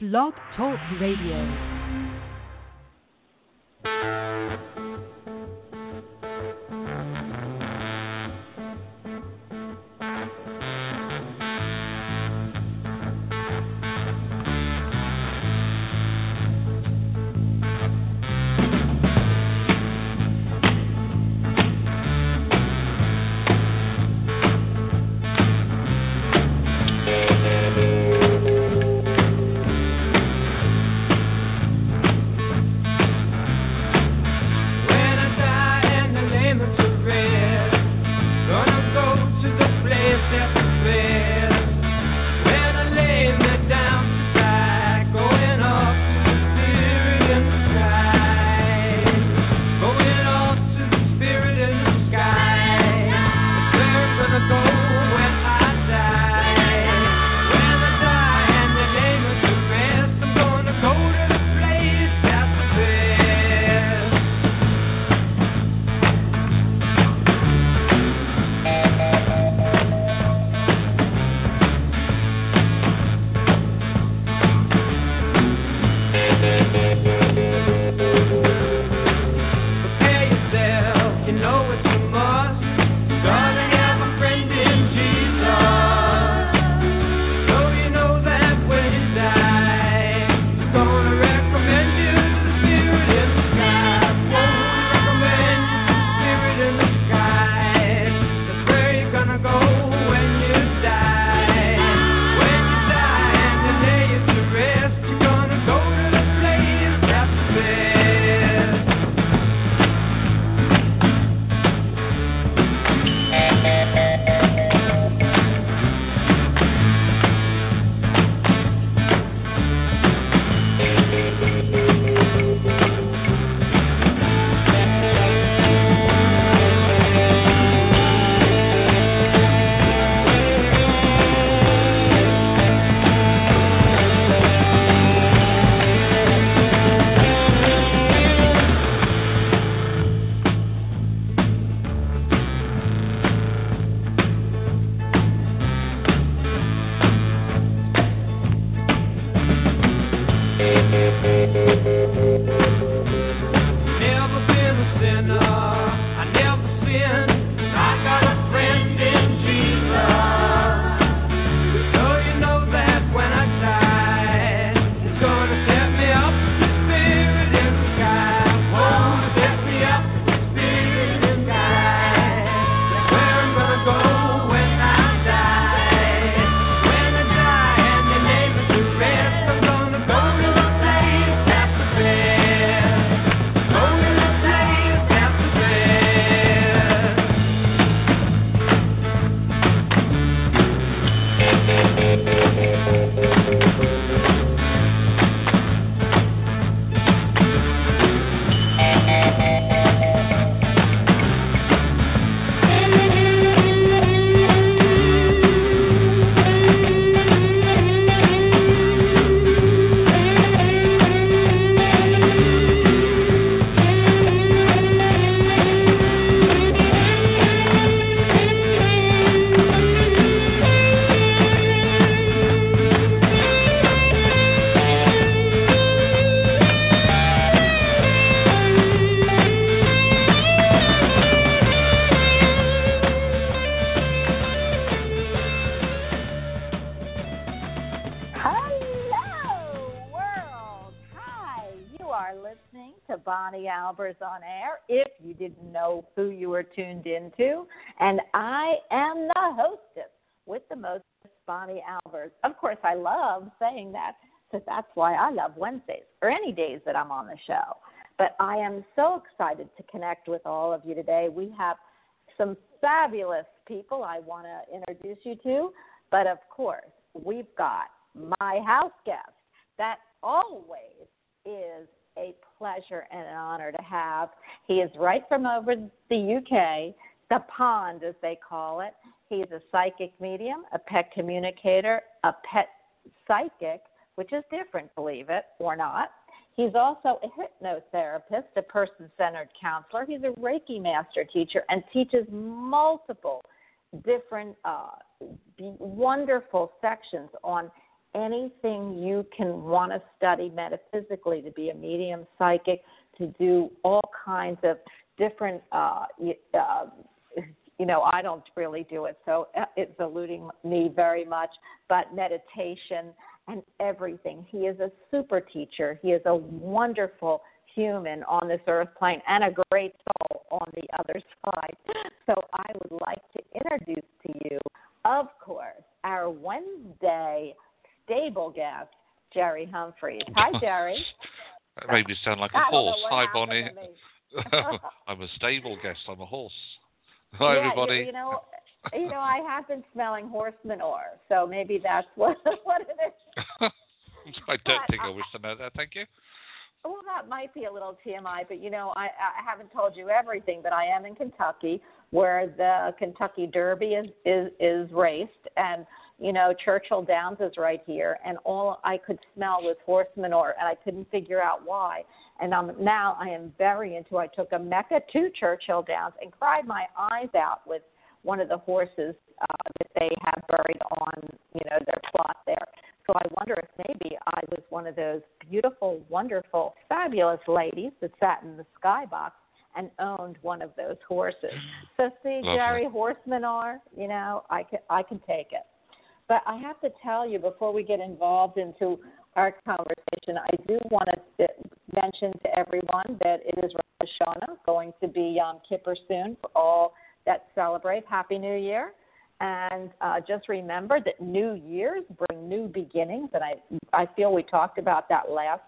Blog Talk Radio. And I am the hostess with the most, Bonnie Albers. Of course, I love saying that so that's why I love Wednesdays or any days that I'm on the show. But I am so excited to connect with all of you today. We have some fabulous people I want to introduce you to, but of course, we've got my house guest. That always is a pleasure and an honor to have. He is right from over the UK, the pond as they call it. He's a psychic medium, a pet communicator, a pet psychic, which is different, believe it or not. He's also a hypnotherapist, a person centered counselor. He's a Reiki master teacher and teaches multiple different uh, wonderful sections on anything you can want to study metaphysically to be a medium psychic, to do all kinds of different, uh, uh, you know, I don't really do it, so uh, it's eluding me very much, but meditation and everything. He is a super teacher. He is a wonderful human on this earth plane and a great soul on the other side. So I would like to introduce to you, of course, our Wednesday stable guest, Jerry Humphreys. Hi, Jerry. that made me sound like a horse. Hi, Bonnie. I'm a stable guest. I'm a horse. Hi, yeah, everybody. You, know, you know, I have been smelling horse manure, so maybe that's what what it is. I don't But think I I- wish to know that. Thank you. Well, that might be a little TMI, but you know, I, I haven't told you everything, but I am in Kentucky, where the Kentucky Derby is is is raced, and you know, Churchill Downs is right here, and all I could smell was horse manure, and I couldn't figure out why. And um, now I am very into. I took a Mecca to Churchill Downs and cried my eyes out with one of the horses uh, that they have buried on, you know, their plot there. So I wonder if maybe I was one of those beautiful, wonderful, fabulous ladies that sat in the skybox and owned one of those horses. So see, Lovely. Jerry, horsemen are, you know, I can I can take it. But I have to tell you before we get involved into our conversation, I do want to mention to everyone that it is Rosh Hashanah, going to be Yom Kippur soon for all that celebrate. Happy New Year. And uh, just remember that New Year's bring new beginnings, and I I feel we talked about that last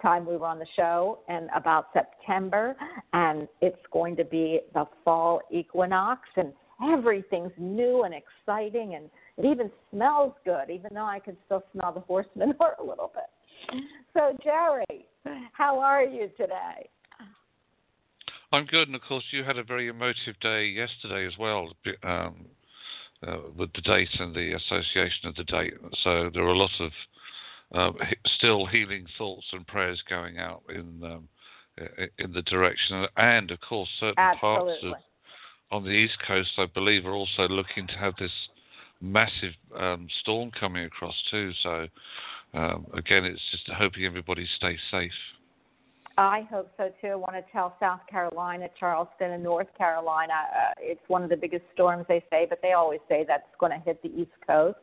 time we were on the show, and about September, and it's going to be the fall equinox, and everything's new and exciting, and it even smells good, even though I can still smell the horse manure a little bit. So Jerry, how are you today? I'm good, and of course, you had a very emotive day yesterday as well, um, uh, with the date and the association of the date. So there are a lot of um, still healing thoughts and prayers going out in um, in the direction, and of course, certain parts of on the east coast, I believe, are also looking to have this massive um, storm coming across too. So um, again, it's just hoping everybody stays safe. I hope so too. I want to tell South Carolina, Charleston, and North Carolina. Uh, it's one of the biggest storms they say, but they always say that's going to hit the East Coast.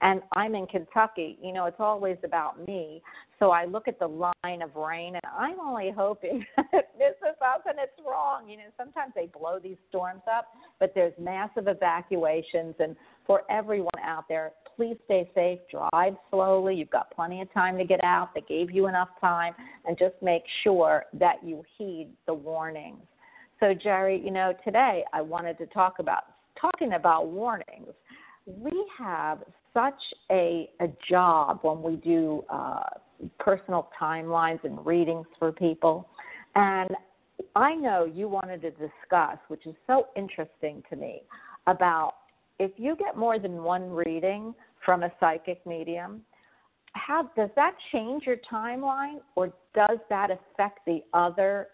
And I'm in Kentucky. You know, it's always about me. So I look at the line of rain, and I'm only hoping that this is us and it's wrong. You know, sometimes they blow these storms up, but there's massive evacuations. And for everyone out there, please stay safe. Drive slowly. You've got plenty of time to get out. They gave you enough time, and just make sure that you heed the warnings. So, Jerry, you know, today I wanted to talk about talking about warnings. We have such a a job when we do uh, personal timelines and readings for people, and I know you wanted to discuss, which is so interesting to me, about if you get more than one reading from a psychic medium, how does that change your timeline or does that affect the other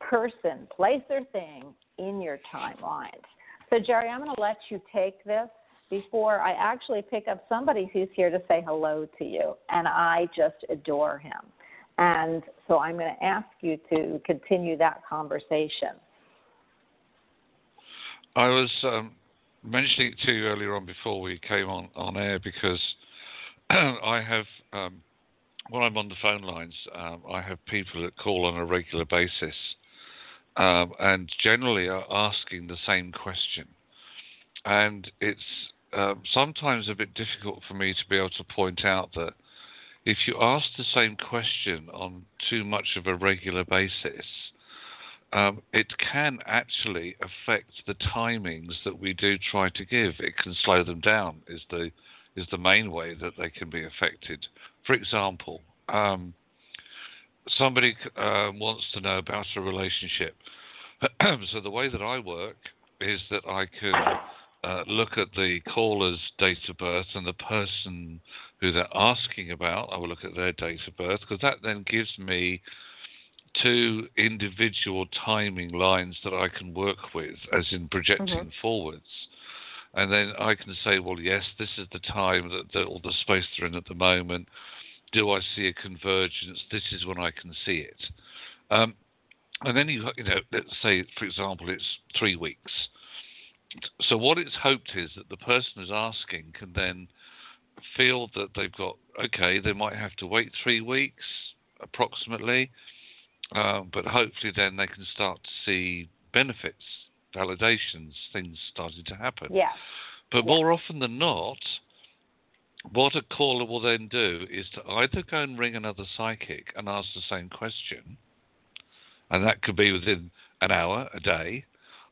person, place, or thing in your timeline? So, Jerry, I'm going to let you take this before I actually pick up somebody who's here to say hello to you, and I just adore him. And so I'm going to ask you to continue that conversation. I was um, mentioning it to you earlier on before we came on, on air because I have, um, when I'm on the phone lines, um, I have people that call on a regular basis um, and generally are asking the same question. And it's um, sometimes a bit difficult for me to be able to point out that if you ask the same question on too much of a regular basis, um, it can actually affect the timings that we do try to give. It can slow them down. Is the is the main way that they can be affected. For example, um, somebody uh, wants to know about a relationship. so the way that I work is that I can uh, look at the caller's date of birth and the person who they're asking about. I will look at their date of birth because that then gives me two individual timing lines that I can work with, as in projecting Mhm. forwards. and then I can say, well, yes, this is the time that, that all the space they're in at the moment. Do I see a convergence? This is when I can see it. Um, and then you, you know, let's say, for example, it's three weeks. So what it's hoped is that the person who's asking can then feel that they've got okay. They might have to wait three weeks approximately, uh, but hopefully then they can start to see benefits, validations, things starting to happen. Yeah. But Yeah. more often than not, what a caller will then do is to either go and ring another psychic and ask the same question, and that could be within an hour, a day,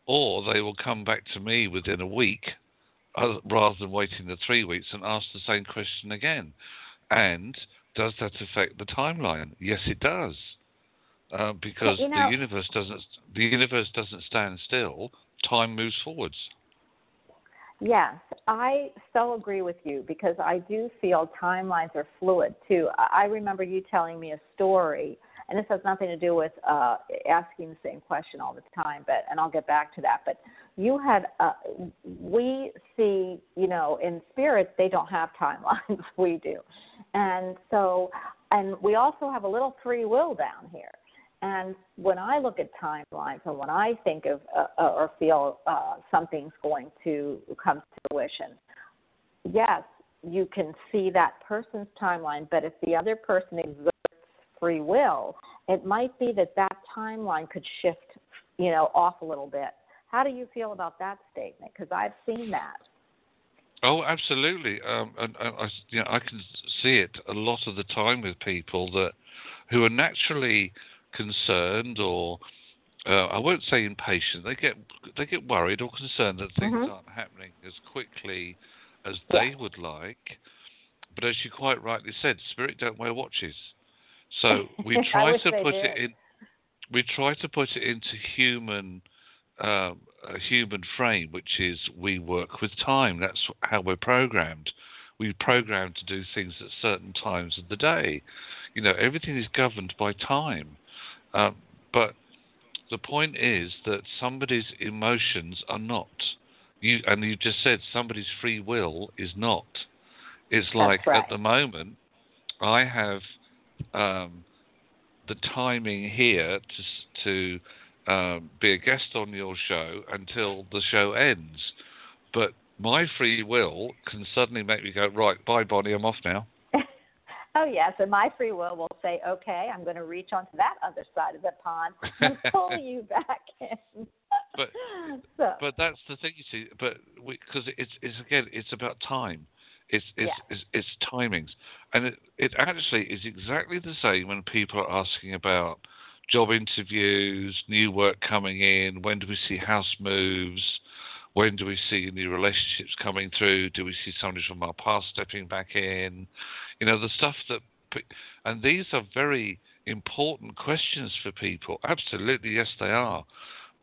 or they will come back to me within a week uh, rather than waiting the three weeks and ask the same question again. And does that affect the timeline? Yes, it does. Uh, because you know- the universe doesn't the universe doesn't stand still. Time moves forwards. Yes, I so agree with you because I do feel timelines are fluid too. I I remember you telling me a story, and this has nothing to do with uh, asking the same question all the time, but and I'll get back to that. But you had, uh, we see, you know, in spirit they don't have timelines, we do, and so, and we also have a little free will down here. And when I look at timelines and when I think of uh, uh, or feel uh, something's going to come to fruition, yes, you can see that person's timeline, but if the other person exerts free will, it might be that that timeline could shift, you know, off a little bit. How do you feel about that statement? Because I've seen that. Oh, absolutely. Um, and, and I, you know, I can see it a lot of the time with people that who are naturally concerned or uh, I won't say impatient. They get they get worried or concerned that things Mhm. aren't happening as quickly as Yeah. they would like. But as you quite rightly said, spirit don't wear watches. So we try to put it in. We try to put it into human um, a human frame, which is we work with time. That's how we're programmed. We're programmed to do things at certain times of the day. You know, everything is governed by time. Um, but the point is that somebody's emotions are not. You and you just said somebody's free will is not. It's like right. at the moment, I have um, the timing here to to um, be a guest on your show until the show ends, but my free will can suddenly make me go right. Bye, Bonnie. I'm off now. Oh yes, and my free will will say, okay, I'm going to reach onto that other side of the pond and pull you back in. But- so, But that's the thing, you see. But because it's it's again, it's about time. It's it's Yeah. it's, it's timings, and it it actually is exactly the same when people are asking about job interviews, new work coming in. When do we see house moves? When do we see new relationships coming through? Do we see somebody from our past stepping back in? You know, the stuff that, and these are very important questions for people. Absolutely, yes, they are.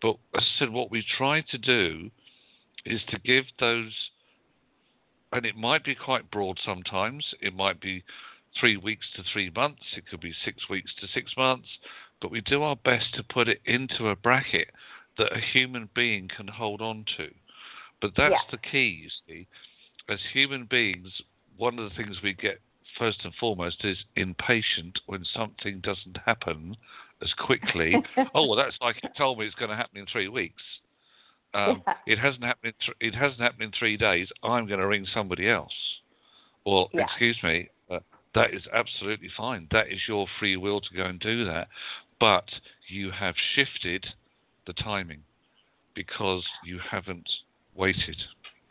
But as I said, what we try to do is to give those, and it might be quite broad sometimes. It might be three weeks to three months. It could be six weeks to six months. But we do our best to put it into a bracket that a human being can hold on to. But that's Yeah. the key, you see. As human beings, one of the things we get first and foremost is impatient when something doesn't happen as quickly. oh well, that's like psychic told me it's going to happen in three weeks. Um, Yeah. It hasn't happened. In th- it hasn't happened in three days. I'm going to ring somebody else. Well, Yeah. excuse me. Uh, that is absolutely fine. That is your free will to go and do that, but you have shifted the timing because you haven't waited.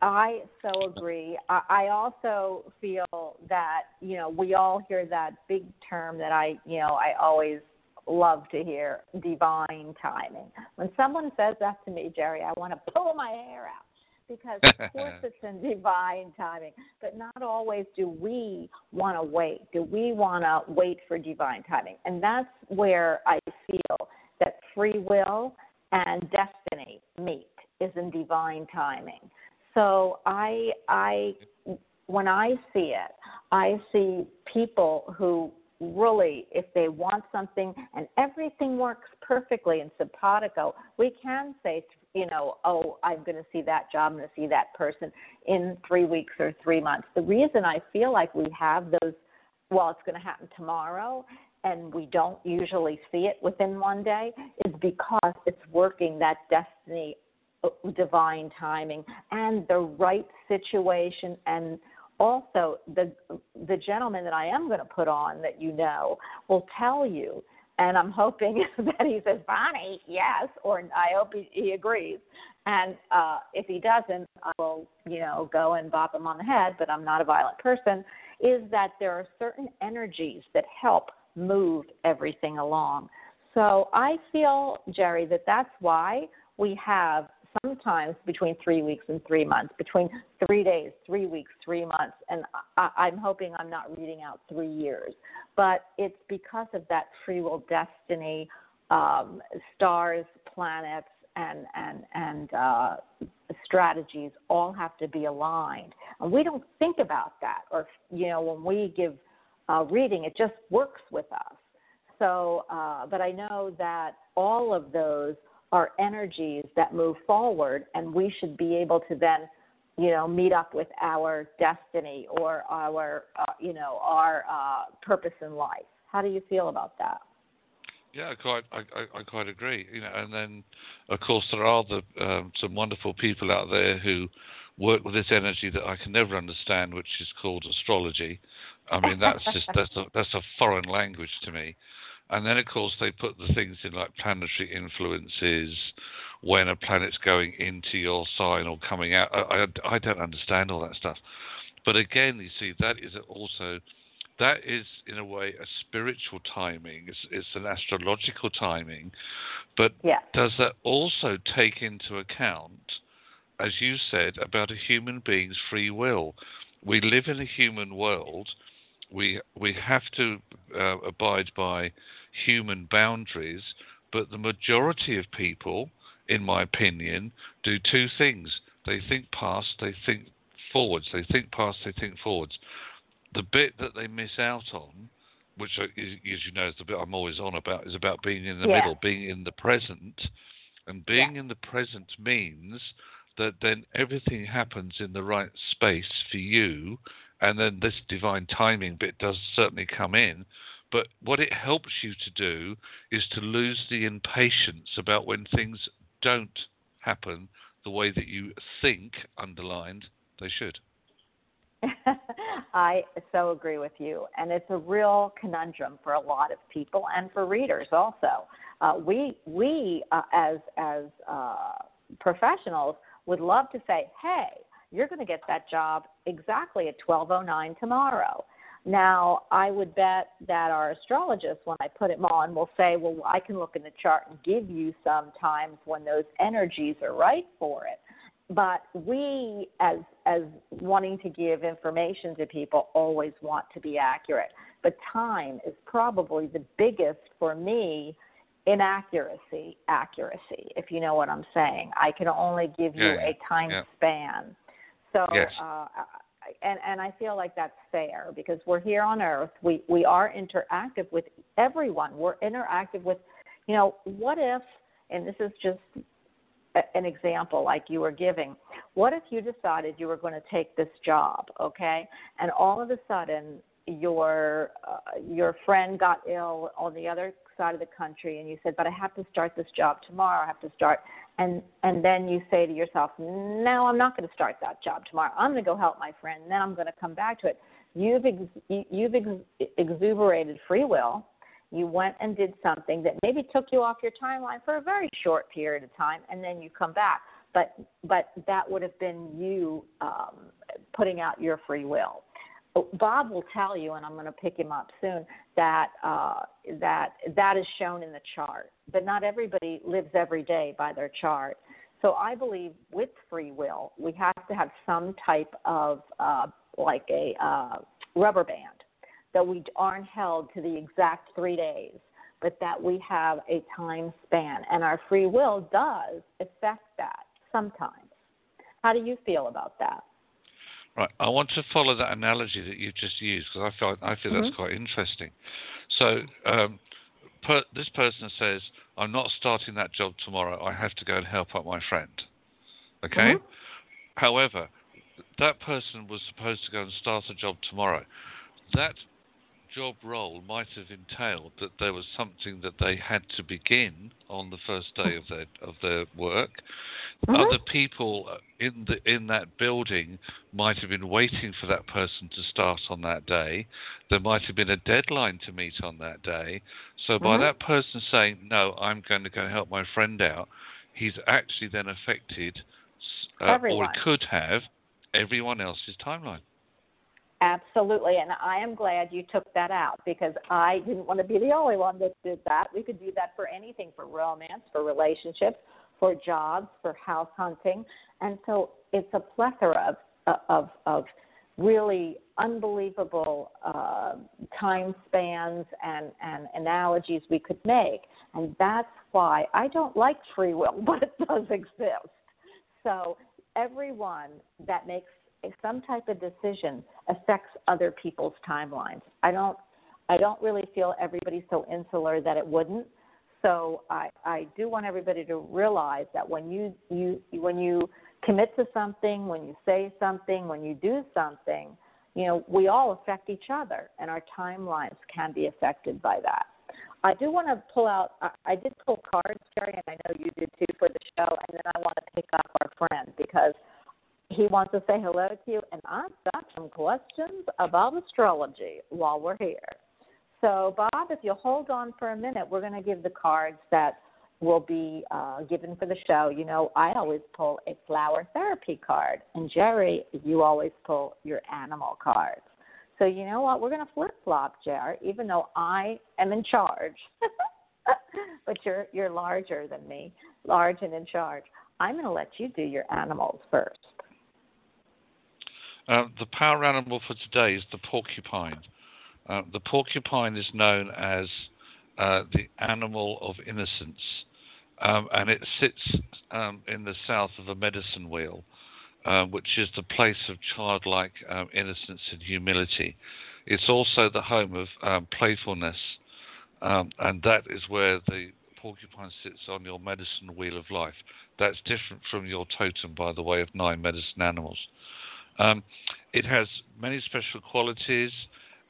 I so agree. I, I also feel that you know we all hear that big term that I you know I always love to hear divine timing. When someone says that to me, Jerry, I want to pull my hair out because of course it's in divine timing, but not always do we want to wait. Do we want to wait for divine timing? And that's where I feel that free will and destiny meet is in divine timing. So I I when I see it, I see people who really, if they want something and everything works perfectly in simpatico, we can say, you know, oh, I'm going to see that job, I'm going to see that person in three weeks or three months. The reason I feel like we have those, well, it's going to happen tomorrow, and we don't usually see it within one day, is because it's working that destiny, uh, divine timing, and the right situation and also the the gentleman that I am going to put on that you know will tell you, and I'm hoping that he says, Bonnie, yes, or I hope he, he agrees. And uh, if he doesn't, I will, you know, go and bop him on the head. But I'm not a violent person. Is that there are certain energies that help move everything along. So I feel, Jerry, that that's why we have sometimes between three weeks and three months, between three days, three weeks, three months, and I, I'm hoping I'm not reading out three years. But it's because of that free will destiny, um, stars, planets, and and and uh, strategies all have to be aligned, and we don't think about that. Or you know, when we give uh, reading, it just works with us. So, uh, but I know that all of those are energies that move forward, and we should be able to then, you know, meet up with our destiny or our, uh, you know, our uh, purpose in life. How do you feel about that? Yeah, I quite, I, I, quite agree. You know, and then, of course, there are the um, some wonderful people out there who work with this energy that I can never understand, which is called astrology. I mean, that's just that's a, that's a foreign language to me. And then, of course, they put the things in like planetary influences, when a planet's going into your sign or coming out. I, I, I don't understand all that stuff. But again, you see, that is also, that is in a way a spiritual timing. It's, it's an astrological timing. But yeah. does that also take into account, as you said, about a human being's free will? We live in a human world we we have to uh, abide by human boundaries, but the majority of people, in my opinion, do two things. They think past, they think forwards. They think past, they think forwards. The bit that they miss out on, which, as you know, is the bit I'm always on about, is about being in the yeah. middle, being in the present. And being yeah. in the present means that then everything happens in the right space for you and then this divine timing bit does certainly come in. But what it helps you to do is to lose the impatience about when things don't happen the way that you think, underlined, they should. I so agree with you, and it's a real conundrum for a lot of people and for readers also. Uh, we we uh, as as uh, professionals would love to say, "Hey, you're going to get that job exactly at 12:09 tomorrow. Now, I would bet that our astrologist, when I put him on, will say, "Well, I can look in the chart and give you some times when those energies are right for it." But we, as as wanting to give information to people, always want to be accurate. But time is probably the biggest for me inaccuracy accuracy if you know what i'm saying i can only give you yeah, a time yeah. span so, yes. uh, and and I feel like that's fair because we're here on Earth. We we are interactive with everyone. We're interactive with, you know, what if? And this is just an example like you were giving. What if you decided you were going to take this job, okay? And all of a sudden your uh, your friend got ill on the other side of the country and you said, "But I have to start this job tomorrow. I have to start." and and then you say to yourself, "No, I'm not going to start that job tomorrow. I'm going to go help my friend, and then I'm going to come back to it." You've ex- you've ex- exuberated free will. You went and did something that maybe took you off your timeline for a very short period of time, and then you come back. But but that would have been you um, putting out your free will. Bob will tell you, and I'm going to pick him up soon, that uh, that that is shown in the chart. But not everybody lives every day by their chart. So I believe with free will, we have to have some type of uh, like a uh, rubber band that we aren't held to the exact three days, but that we have a time span, and our free will does affect that sometimes. How do you feel about that? Right. I want to follow that analogy that you've just used because I feel I feel Mhm. that's quite interesting. So um, per, this person says, "I'm not starting that job tomorrow. I have to go and help out my friend." Okay. Mhm. However, that person was supposed to go and start a job tomorrow. That job role might have entailed that there was something that they had to begin on the first day of their of their work. Mhm. Other people in the in that building might have been waiting for that person to start on that day. There might have been a deadline to meet on that day. So by Mhm. that person saying, "No, I'm going to go help my friend out," he's actually then affected, uh, or could have, everyone else's timeline. Absolutely, and I am glad you took that out because I didn't want to be the only one that did that. We could do that for anything for romance, for relationships, for jobs, for house hunting. And so it's a plethora of of of really unbelievable uh, time spans and, and analogies we could make. And that's why I don't like free will, but it does exist. So everyone that makes some type of decision affects other people's timelines. I don't I don't really feel everybody's so insular that it wouldn't. So I, I do want everybody to realize that when you, you when you commit to something, when you say something, when you do something, you know, we all affect each other and our timelines can be affected by that. I do want to pull out I, did pull cards, Jerry, and I know you did too for the show, and then I want to pick up our friend because he wants to say hello to you, and I've got some questions about astrology while we're here. So, Bob, if you'll hold on for a minute, we're going to give the cards that will be uh, given for the show. You know, I always pull a flower therapy card, and Jerry, you always pull your animal cards. So, you know what? We're going to flip flop, Jerry, even though I am in charge. but you're you're larger than me, large and in charge. I'm going to let you do your animals first. Uh, the power animal for today is the porcupine. Uh, the porcupine is known as uh, the animal of innocence, um, and it sits um, in the south of a medicine wheel, uh, which is the place of childlike um, innocence and humility. It's also the home of um, playfulness, um, and that is where the porcupine sits on your medicine wheel of life. That's different from your totem, by the way, of nine medicine animals. Um, it has many special qualities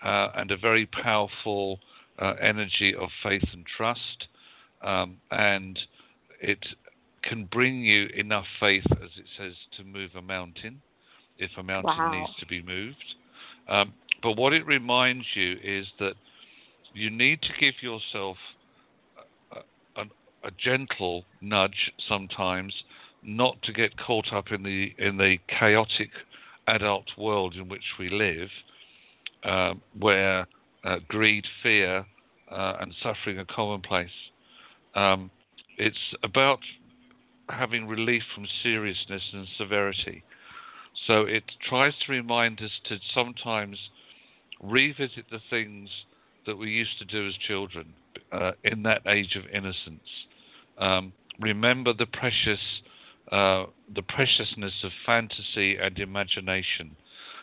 uh, and a very powerful uh, energy of faith and trust, um, and it can bring you enough faith, as it says, to move a mountain if a mountain Wow. needs to be moved. Um, but what it reminds you is that you need to give yourself a, a, a gentle nudge sometimes, not to get caught up in the in the chaotic adult world in which we live, uh, where uh, greed, fear, uh, and suffering are commonplace. Um, it's about having relief from seriousness and severity. So it tries to remind us to sometimes revisit the things that we used to do as children uh, in that age of innocence. Um, remember the precious, uh, the preciousness of fantasy and imagination,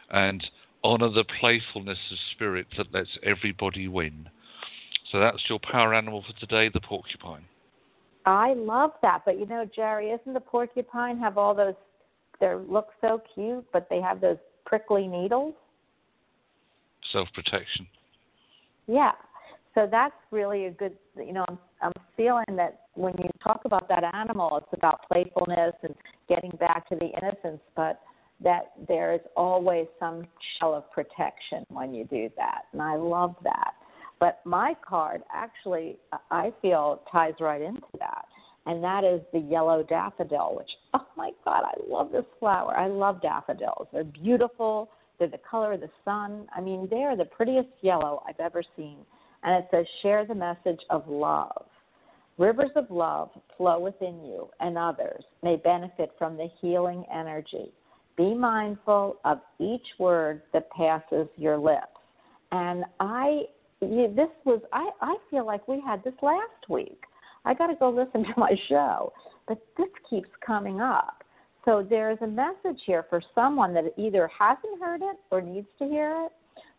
and honor the playfulness of spirit that lets everybody win. So that's your power animal for today, the porcupine. I love that, but you know, Jerry, isn't the porcupine have all those? They look so cute, but they have those prickly needles. Self protection. Yeah. So that's really a good, you know, I'm, I'm feeling that when you talk about that animal, it's about playfulness and getting back to the innocence, but that there's always some shell of protection when you do that. And I love that. But my card actually, I feel, ties right into that. And that is the yellow daffodil, which, oh my God, I love this flower. I love daffodils. They're beautiful. They're the color of the sun. I mean, they are the prettiest yellow I've ever seen. And it says, share the message of love. Rivers of love flow within you, and others may benefit from the healing energy. Be mindful of each word that passes your lips. And I, this was, I, I feel like we had this last week. I got to go listen to my show, but this keeps coming up. So there's a message here for someone that either hasn't heard it or needs to hear it,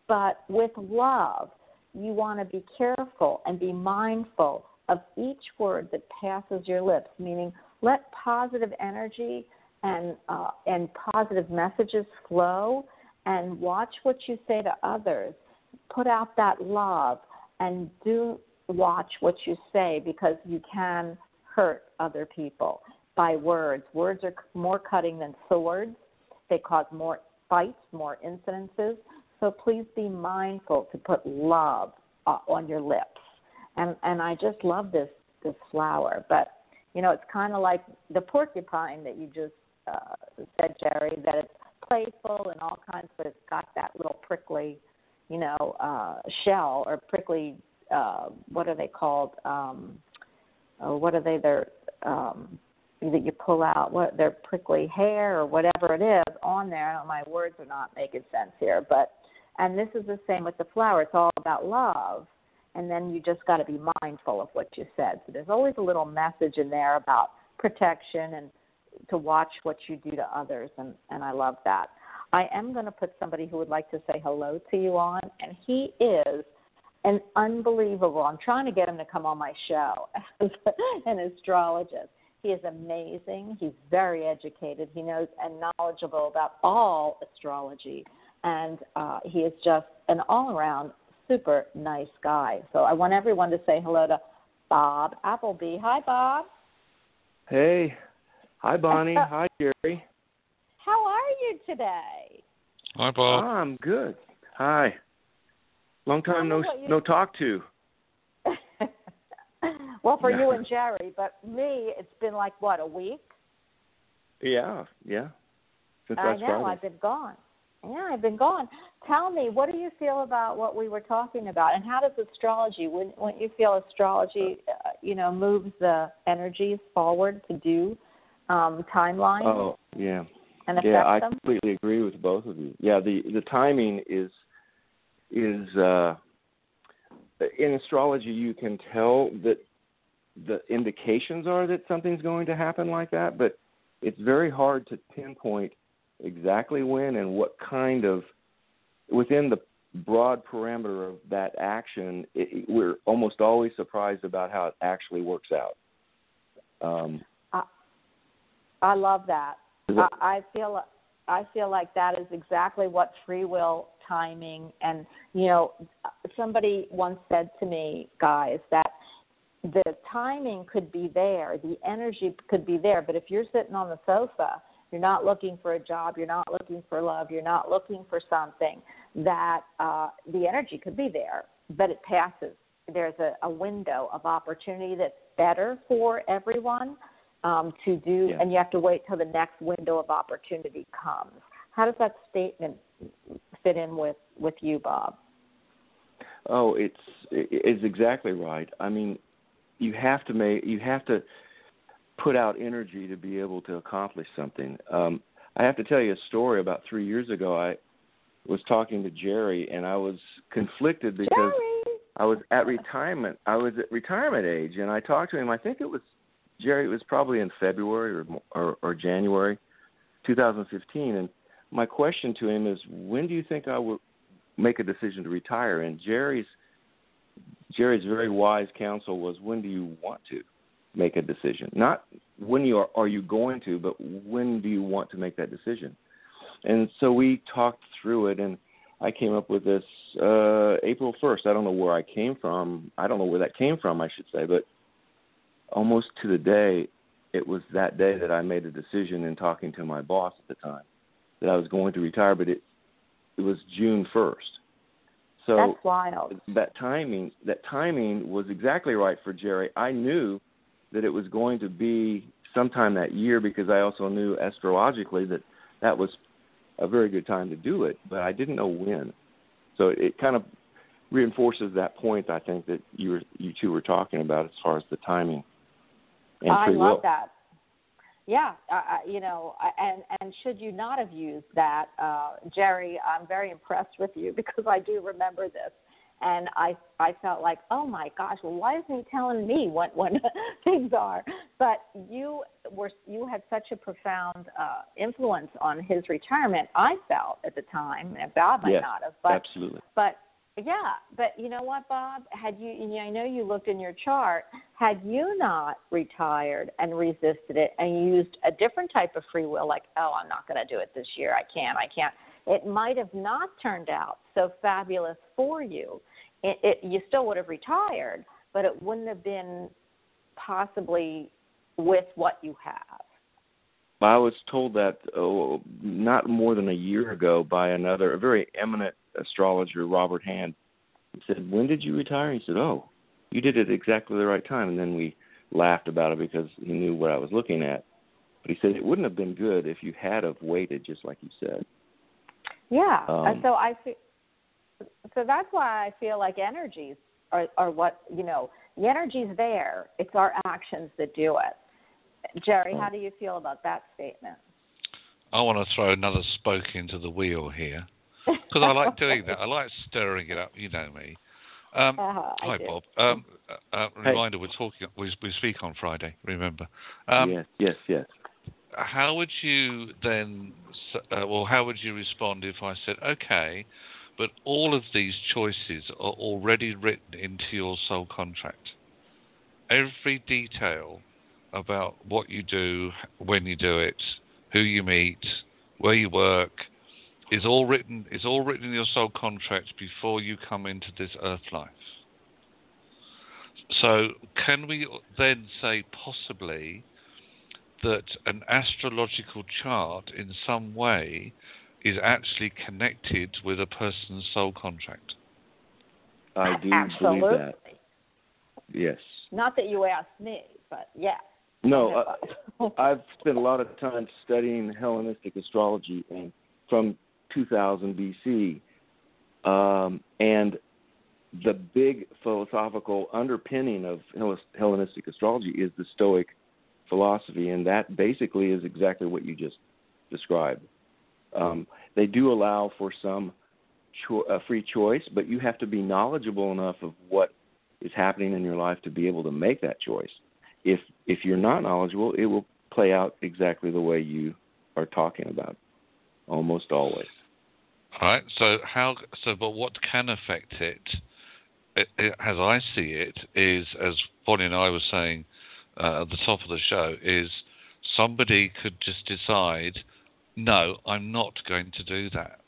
but with love, you want to be careful and be mindful of each word that passes your lips, meaning let positive energy and uh, and positive messages flow and watch what you say to others. Put out that love and do watch what you say because you can hurt other people by words. Words are more cutting than swords. They cause more fights, more incidences. So please be mindful to put love uh, on your lips. And and I just love this this flower. But you know, it's kind of like the porcupine that you just uh, said, Jerry. That it's playful and all kinds, but it's got that little prickly, you know, uh, shell or prickly. Uh, what are they called? Um, or what are they? They're um, that you pull out what their prickly hair or whatever it is on there. My words are not making sense here, but and this is the same with the flower. It's all about love, and then you just got to be mindful of what you said. So there's always a little message in there about protection and to watch what you do to others, and and I love that. I am going to put somebody who would like to say hello to you on, and he is an unbelievable. I'm trying to get him to come on my show as an astrologist. He is amazing. He's very educated. He knows and knowledgeable about all astrology, and uh, he is just an all-around super nice guy. So I want everyone to say hello to Bob Appleby. Hi, Bob. Hey. Hi, Bonnie. Hi, Jerry. How are you today? Hi, Bob. I'm good. Hi. Long time no what you- no talk to. well, for you and Jerry, but me, it's been like what a week. Yeah, yeah. Since I know Friday. I've been gone. Yeah, I've been gone. Tell me, what do you feel about what we were talking about, and how does astrology? Wouldn't, wouldn't you feel astrology, uh, you know, moves the energies forward to do um, timelines Oh, yeah. and Yeah, I them? completely agree with both of you. Yeah, the the timing is is uh in astrology you can tell that the indications are that something's going to happen like that, but it's very hard to pinpoint exactly when and what kind of within the broad parameter of that action it, we're almost always surprised about how it actually works out um I love that. I, I feel I feel like that is exactly what free will timing and you know somebody once said to me guys that the timing could be there the energy could be there but if you're sitting on the sofa you're not looking for a job you're not looking for love you're not looking for something that uh, the energy could be there but it passes there's a, a window of opportunity that's better for everyone um, to do, Yeah. and you have to wait till the next window of opportunity comes. How does that statement fit in with with you, Bob? Oh, it's it's exactly right. I mean, you have to make you have to put out energy to be able to accomplish something. Um, I have to tell you a story. About three years ago, I was talking to Jerry, and I was conflicted because Jerry. I was at retirement. I was at retirement age, and I talked to him. I think it was Jerry. It was probably in February or or, or January, 2015. And my question to him is, when do you think I will make a decision to retire? And Jerry's Jerry's very wise counsel was, when do you want to make a decision? Not when you are are you going to, but when do you want to make that decision? And so we talked through it, and I came up with this uh, April 1st. I don't know where I came from. I don't know where that came from, I should say, but almost to the day, it was that day that I made a decision in talking to my boss at the time that I was going to retire, but it it was June 1st. So That's wild. that timing that timing was exactly right for Jerry. I knew that it was going to be sometime that year because I also knew astrologically that that was a very good time to do it, but I didn't know when. So it kind of reinforces that point I think that you were you two were talking about as far as the timing and I love that. Yeah, uh, uh, you know, I- and and should you not have used that, uh, Jerry, I'm very impressed with you because I do remember this, and I I felt like, oh my gosh, well, why isn't he telling me what what things are? But you were you had such a profound uh, influence on his retirement. I felt at the time, and Bob might Yes, not have, but Absolutely. but yeah, but you know what, Bob? Had you, you know, I know you looked in your chart. Had you not retired and resisted it and used a different type of free will, like, oh, I'm not going to do it this year. I can't. I can't. It might have not turned out so fabulous for you. It, it, you still would have retired, but it wouldn't have been possibly with what you have. I was told that oh, not more than a year ago by another, a very eminent astrologer, Robert Hand. He said, "When did you retire?" He said, "Oh, you did it exactly the right time." And then we laughed about it because he knew what I was looking at. But he said it wouldn't have been good if you had have waited, just like you said. Yeah. Um, so I feel, so that's why I feel like energies are are what you know. The energy's there. It's our actions that do it. Jerry, how do you feel about that statement? I want to throw another spoke into the wheel here because I like doing that. I like stirring it up. You know me. Um, Uh-huh, hi, do. Bob. Um, uh, uh, Hey. reminder: we're talking. We, we speak on Friday. Remember. Um, yes, yes, yes. How would you then, uh, well, how would you respond if I said, okay, but all of these choices are already written into your soul contract? Every detail about what you do, when you do it, who you meet, where you work, is all written. Is all written in your soul contract before you come into this earth life. So, can we then say possibly that an astrological chart in some way is actually connected with a person's soul contract? I do Absolutely. believe that. Yes. Not that you asked me, but yeah. No, uh, I've spent a lot of time studying Hellenistic astrology and from 2000 BC, um, and the big philosophical underpinning of Hellenistic astrology is the Stoic philosophy, and that basically is exactly what you just described. Um, they do allow for some cho- uh, free choice, but you have to be knowledgeable enough of what is happening in your life to be able to make that choice if if you're not knowledgeable, it will play out exactly the way you are talking about, almost always. All right. So how? So, but what can affect it, it, it as I see it, is as Bonnie and I were saying uh, at the top of the show, is somebody could just decide, no, I'm not going to do that.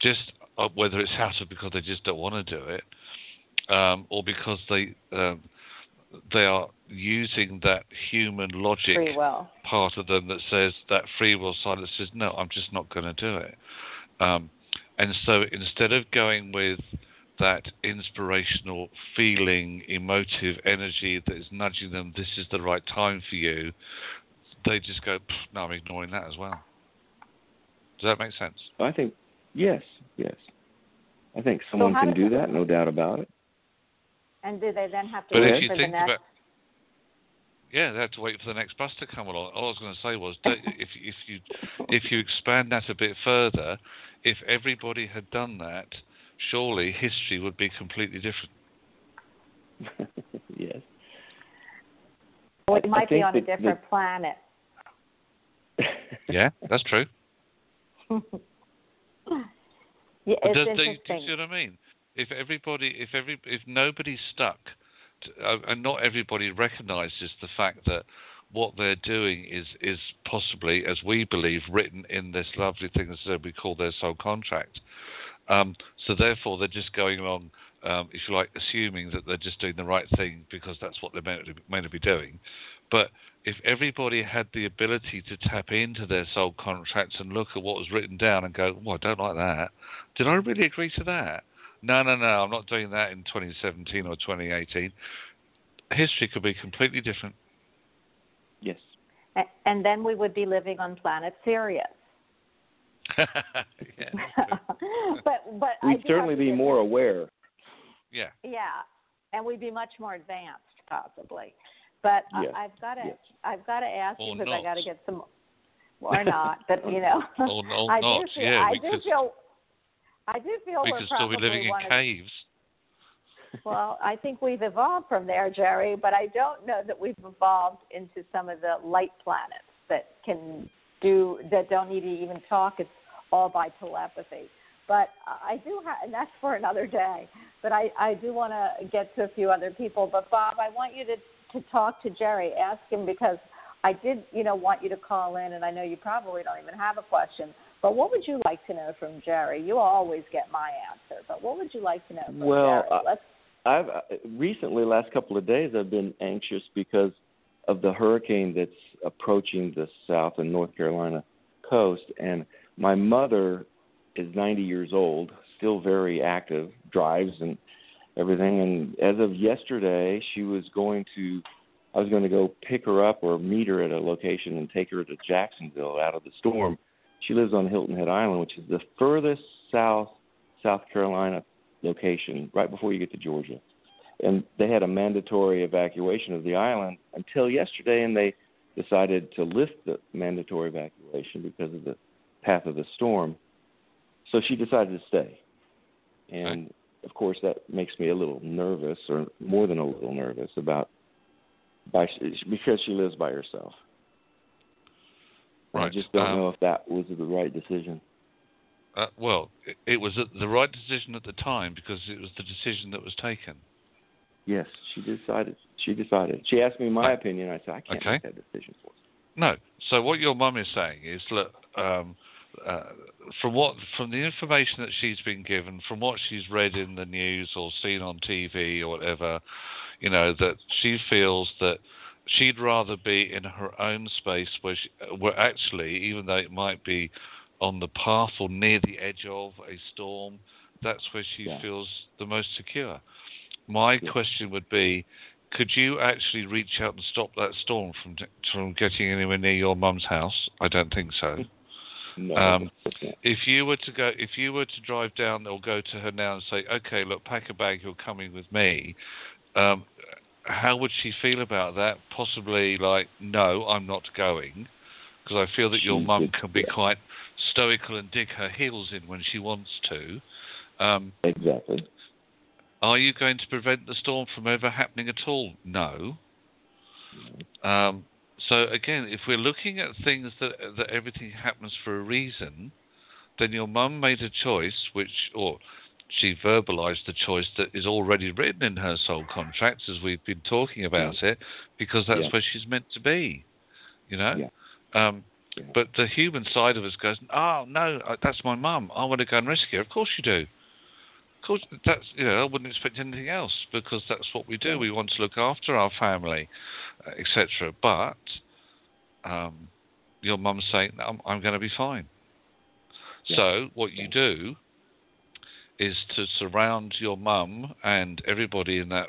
Just uh, whether it's out of because they just don't want to do it, um, or because they um, they are using that human logic Free will. part of them that says that free will side that says no, I'm just not going to do it. Um, and so instead of going with that inspirational feeling, emotive energy that is nudging them, this is the right time for you, they just go, no, I'm ignoring that as well. Does that make sense? I think yes, yes. I think someone how can do that, no doubt about it. And do they then have to But wait if you for the next? about yeah, they have to wait for the next bus to come along. All I was going to say was, that if if you if you expand that a bit further, if everybody had done that, surely history would be completely different. yes. we I might be on a that- different planet. Yeah, that's true. yeah, it's does- do, you- do interesting. you see what I mean? If everybody, if every, if nobody's stuck, to, uh, and not everybody recognises the fact that what they're doing is is possibly, as we believe, written in this lovely thing that we call their soul contract. Um, so therefore, they're just going along, um, if you like, assuming that they're just doing the right thing because that's what they're meant to, meant to be doing. But if everybody had the ability to tap into their soul contracts and look at what was written down and go, "Well, I don't like that. Did I really agree to that? No, no, no. I'm not doing that in 2017 or 2018." History could be completely different. yes. And then we would be living on planet Sirius. yeah, that's true. But but We'd do certainly be get- more aware. yeah. Yeah, and we'd be much more advanced, possibly. But Yes, I, I've got to, yes. I've got to ask Or you because I not. got to get some, or not. But you know, Or, or I not. do feel, yeah, I we do could, feel, I do feel we we're could still be probably living in one of- caves. well, I think we've evolved from there, Jerry, but I don't know that we've evolved into some of the light planets that can do that don't need to even talk. It's all by telepathy. But I do have, and that's for another day. But I, I do want to get to a few other people. But Bob, I want you to to talk to Jerry. Ask him because I did, you know, want you to call in, and I know you probably don't even have a question. But what would you like to know from Jerry? You always get my answer, but what would you like to know from well, Jerry? Let's I've recently, last couple of days, I've been anxious because of the hurricane that's approaching the South and North Carolina coast, and my mother is 90 years old, still very active, drives and everything. And as of yesterday, she was going to, I was going to go pick her up or meet her at a location and take her to Jacksonville out of the storm. She lives on Hilton Head Island, which is the furthest south South Carolina location, right before you get to Georgia. And they had a mandatory evacuation of the island until yesterday, and they decided to lift the mandatory evacuation because of the path of the storm. So she decided to stay. And of course, that makes me a little nervous, or more than a little nervous, about by because she lives by herself. Right. I just don't Um, know if that was the right decision. Uh, well, it, it was the right decision at the time because it was the decision that was taken. Yes, she decided. She decided. She asked me my Right. opinion. I said I can't Okay. make that decision for her. No. So what your mum is saying is, look, um, uh, from what from the information that she's been given, from what she's read in the news or seen on TV or whatever, you know, that she feels that she'd rather be in her own space where she, where actually, even though it might be on the path or near the edge of a storm, that's where she Yeah. feels the most secure. My Yeah. question would be, could you actually reach out and stop that storm from from getting anywhere near your mum's house? I don't think so. No, Um, If you were to go, if you were to drive down or go to her now and say, "Okay, look, pack a bag, you're coming with me," um, how would she feel about that? Possibly like, "No, I'm not going," because I feel that your mum can be quite stoical and dig her heels in when she wants to. Um, Exactly. are you going to prevent the storm from ever happening at all? No. Um, so again, if we're looking at things that that everything happens for a reason, then your mum made a choice, which or she verbalized the choice that is already written in her soul contracts, as we've been talking about it, because that's Yeah. where she's meant to be. You know. Yeah. Um, Yeah. but the human side of us goes, "Oh no, uh, that's my mum. I want to go and rescue her." Of course you do. Of course, that's you know I wouldn't expect anything else because that's what we do. We want to look after our family, uh, etc. But um, your mum's saying, "I'm, I'm going to be fine." Yeah. So what you do is to surround your mum and everybody in that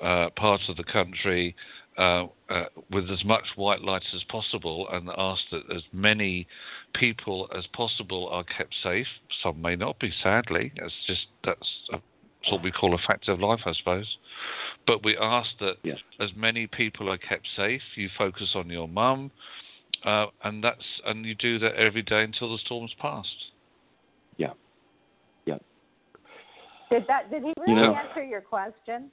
uh, part of the country uh, uh, with as much white light as possible and ask that as many people as possible are kept safe. Some may not be, sadly. That's just that's, a, that's what we call a fact of life, I suppose. But we ask that Yes. as many people are kept safe. You focus on your mum, uh, and that's and you do that every day until the storm's passed. Yeah. Yeah. did that. Did he really know- answer your question?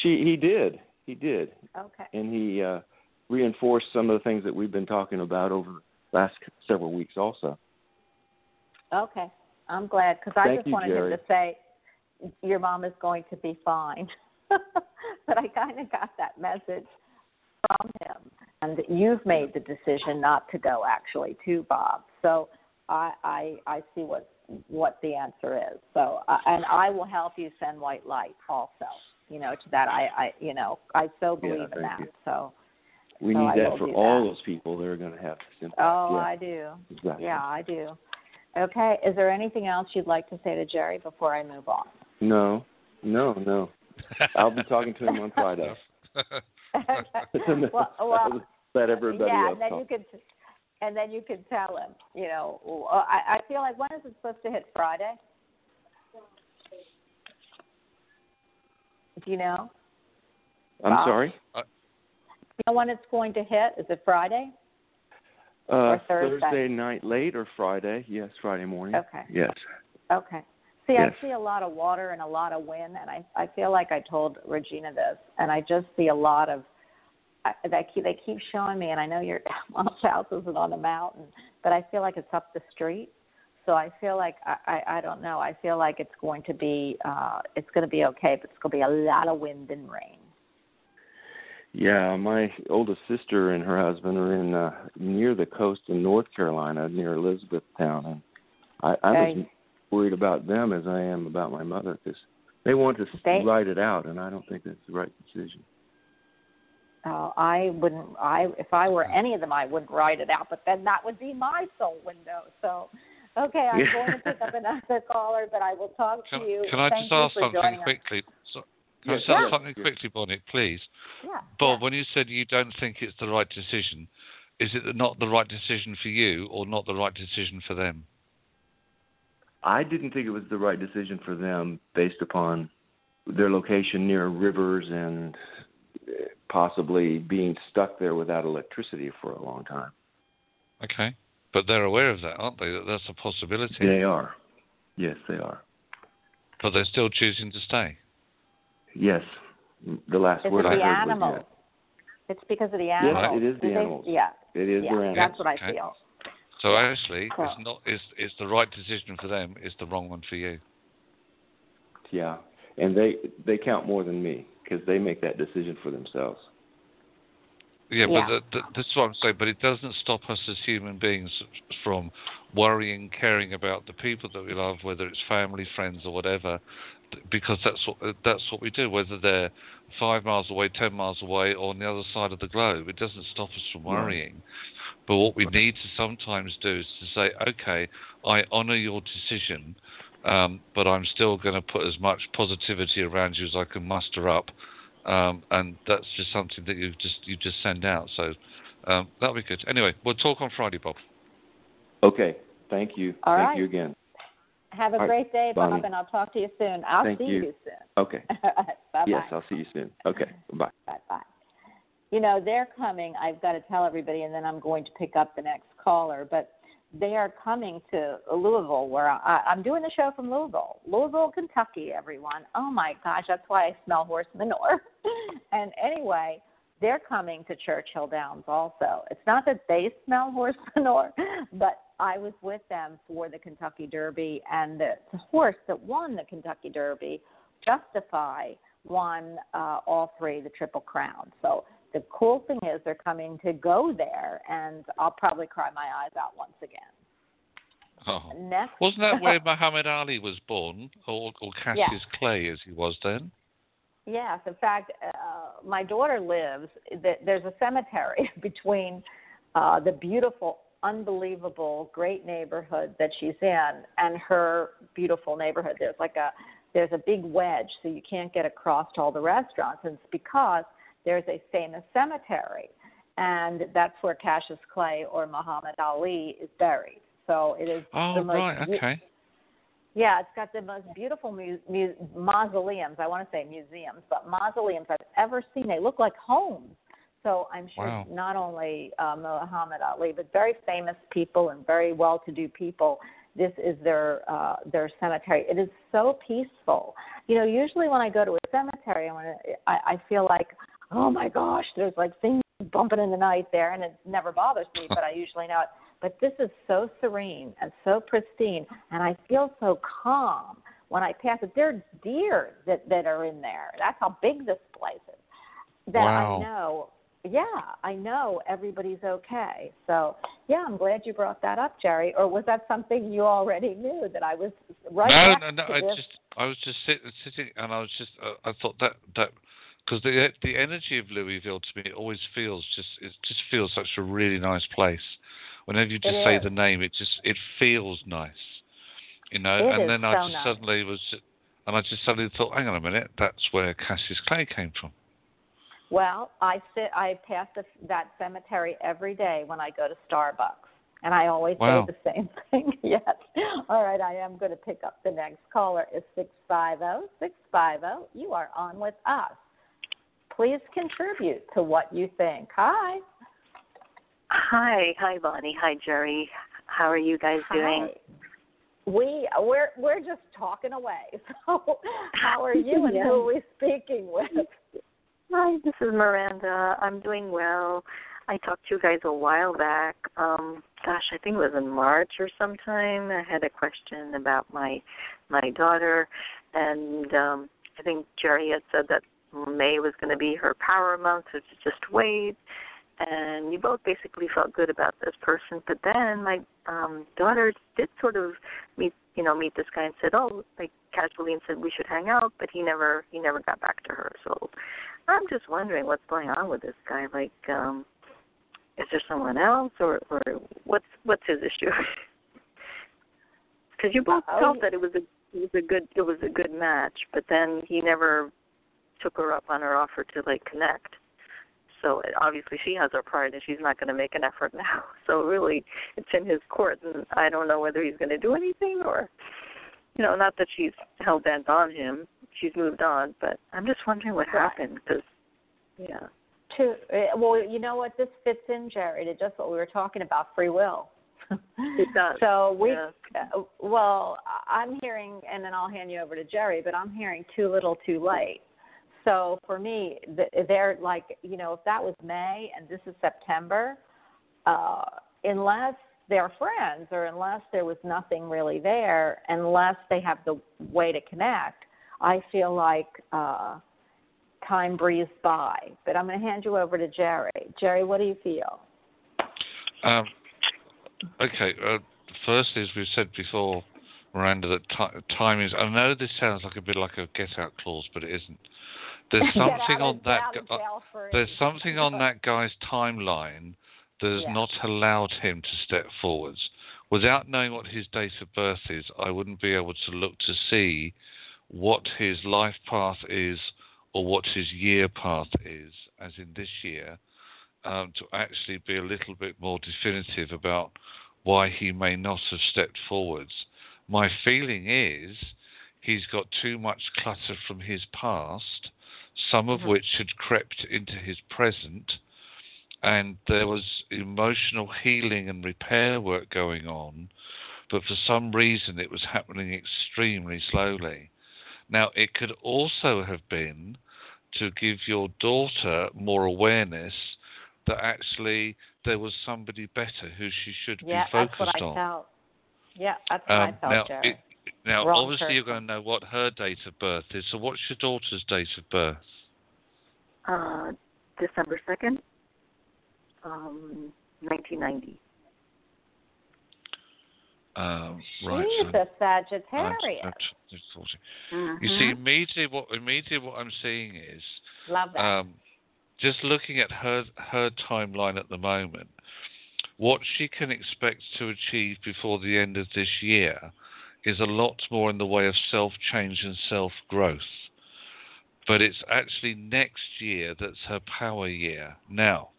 She he did. He did. Okay. And he uh reinforced some of the things that we've been talking about over the last several weeks also. Okay. I'm glad because I just you, wanted Jerry. him to say your mom is going to be fine. but I kind of got that message from him, and you've made the decision not to go actually to Bob. So I I, I see what what the answer is. So uh, and I will help you send white light also. You know to that I I you know I so Yeah, believe in that. you. So We So need I that for all that. those people that are going to have this impact. oh yeah, I do. exactly. Yeah, I do. Okay. Is there anything else you'd like to say to Jerry before I move on? No, no, no. I'll be talking to him on Friday. well, well, Let everybody yeah, else and then talk. you could, and then you could tell him. You know, uh, I, I feel like when is it supposed to hit Friday? Do you know? I'm Bob? sorry. Do you know when it's going to hit? Is it Friday? Uh, Or Thursday. Thursday night late or Friday? Yes, Friday morning. Okay. Yes. Okay. See, Yes. I see a lot of water and a lot of wind, and I I feel like I told Regina this, and I just see a lot of. I, they keep they keep showing me, and I know your mom's house isn't on a mountain, but I feel like it's up the street. So I feel like I I, I don't know. I feel like it's going to be uh it's going to be okay, but it's going to be a lot of wind and rain. Yeah, my oldest sister and her husband are in uh, near the coast in North Carolina, near Elizabethtown, and I, I'm as Right. worried about them as I am about my mother because they want to They- ride it out, and I don't think that's the right decision. Uh, I wouldn't. I if I were any of them, I wouldn't write it out. But then that would be my soul window. So, okay, I'm Yeah. going to pick up another caller, but I will talk Can, to you. can I Thank just ask something quickly? So, can Yes, I say yes, something yes. quickly, Bonnie, please? Yeah. Bob, yeah. when you said you don't think it's the right decision, is it not the right decision for you or not the right decision for them? I didn't think it was the right decision for them based upon their location near rivers and uh, possibly being stuck there without electricity for a long time. Okay. But they're aware of that, aren't they? That that's a possibility. They are. Yes, they are. But they're still choosing to stay. Yes. The last It's word I heard animals. was It's because of the yes. animals. Yes, it is the Do animals. Yeah. It is yeah. their animals. That's what I Okay. feel. So actually, Cool. it's not. It's it's the right decision for them. It's the wrong one for you. Yeah, and they they count more than me because they make that decision for themselves. Yeah, Yeah. but the, the, that's what I'm saying. But it doesn't stop us as human beings from worrying, caring about the people that we love, whether it's family, friends, or whatever, because that's what that's what we do. Whether they're five miles away, ten miles away, or on the other side of the globe, it doesn't stop us from worrying. But what we need to sometimes do is to say, okay, I honour your decision, um, but I'm still going to put as much positivity around you as I can muster up um, and that's just something that you just you just send out. So um, that'll be good. Anyway, we'll talk on Friday, Bob. Okay, thank you. All thank right. you again. Have a All right, great day, Bob, Bonnie. and I'll talk to you soon. I'll Thank see you. you soon. Okay. bye Yes. I'll see you soon. Okay. Bye. Bye bye. You know, they're coming. I've got to tell everybody, and then I'm going to pick up the next caller. But they are coming to Louisville, where I, I'm doing the show from Louisville, Louisville, Kentucky. Everyone, oh my gosh, that's why I smell horse manure. and anyway, they're coming to Churchill Downs also. It's not that they smell horse manure, but I was with them for the Kentucky Derby, and the, the horse that won the Kentucky Derby, Justify, won uh, all three, the Triple Crown. So the cool thing is they're coming to go there, and I'll probably cry my eyes out once again. Oh. Next, Wasn't that where Muhammad Ali was born, or, or Cassius Clay as he was then? Yes, in fact, uh, my daughter lives. th- There's a cemetery between uh, the beautiful, unbelievable, great neighborhood that she's in and her beautiful neighborhood. There's like a there's a big wedge, so you can't get across to all the restaurants. And it's because there's a famous cemetery, and that's where Cassius Clay or Muhammad Ali is buried. So it is Oh, the most right, okay. yeah, it's got the most beautiful mu- mu- mausoleums. I want to say museums, but mausoleums I've ever seen. They look like homes. So I'm sure Wow. not only uh, Muhammad Ali, but very famous people and very well-to-do people. This is their uh, their cemetery. It is so peaceful. You know, usually when I go to a cemetery, I, wanna, I, I feel like, oh my gosh, there's like things bumping in the night there, and it never bothers me. but I usually know it. But this is so serene and so pristine, and I feel so calm when I pass it. There are deer that that are in there. That's how big this place is. That Wow. I know. Yeah, I know everybody's okay. So yeah, I'm glad you brought that up, Jerry. Or was that something you already knew that I was right no, no, no. I this? just, I was just sit, sitting, and I was just, uh, I thought that that because the the energy of Louisville to me it always feels just, it just feels such a really nice place. Whenever you just It say is. the name, it just, it feels nice, you know. It and then I just nice. suddenly was, and I just suddenly thought, hang on a minute, that's where Cassius Clay came from. Well, I sit. I pass the, that cemetery every day when I go to Starbucks, and I always Wow. say the same thing. yes. All right. I am going to pick up the next caller. Is six five zero six five zero. You are on with us. Please contribute to what you think. Hi. Hi, hi Bonnie, hi Jerry. How are you guys doing? We we're we're just talking away. So, how are you, and Yeah. who are we speaking with? Hi, this is Miranda. I'm doing well. I talked to you guys a while back. Um, gosh, I think it was in March or sometime. I had a question about my my daughter, and um, I think Jerry had said that May was going to be her power month, so to just wait. And you both basically felt good about this person, but then my um daughter did sort of meet you know meet this guy and said, oh, like casually and said we should hang out, but he never he never got back to her. So I'm just wondering what's going on with this guy. Like, um, is there someone else, or or what's what's his issue? Because you both felt that it was a it was a good it was a good match, but then he never took her up on her offer to like connect. So it, obviously she has her pride, and she's not going to make an effort now. So really, it's in his court, and I don't know whether he's going to do anything or, you know, not that she's hell bent on him. She's moved on, but I'm just wondering what Right. happened because, yeah. To uh, well, you know what? This fits in, Jerry, to just what we were talking about, free will. It does. So we, Yeah. uh, well, I'm hearing, and then I'll hand you over to Jerry, but I'm hearing too little, too late. So for me, they're like, you know, if that was May and this is September, uh, unless they're friends or unless there was nothing really there, unless they have the way to connect, I feel like uh, time breezed by. But I'm going to hand you over to Jerry. Jerry, what do you feel? Um, okay. Uh, firstly, as we've said before, Miranda, that ti time is. I know this sounds like a bit like a get-out clause, but it isn't. There's something on that. gu- uh, there's something on that guy's timeline that has Yeah. not allowed him to step forwards. Without knowing what his date of birth is, I wouldn't be able to look to see what his life path is or what his year path is, as in this year, um, to actually be a little bit more definitive about why he may not have stepped forwards. My feeling is he's got too much clutter from his past, some of Mhm. which had crept into his present, and there was emotional healing and repair work going on, but for some reason it was happening extremely slowly. Now, it could also have been to give your daughter more awareness that actually there was somebody better who she should yeah, be focused on. Yeah, that's what I on. felt. Yeah, that's what I Um, felt, now, Jerry. it, now Wrong obviously, you're going to know what her date of birth is. So, what's your daughter's date of birth? Uh, December 2nd, um, 1990. Um, right. She's so a Sagittarius. nine, 12, 40. Mm-hmm. You see, immediately what immediately what I'm seeing is Love that. um, just looking at her her timeline at the moment, what she can expect to achieve before the end of this year is a lot more in the way of self change and self growth. But it's actually next year that's her power year. Now,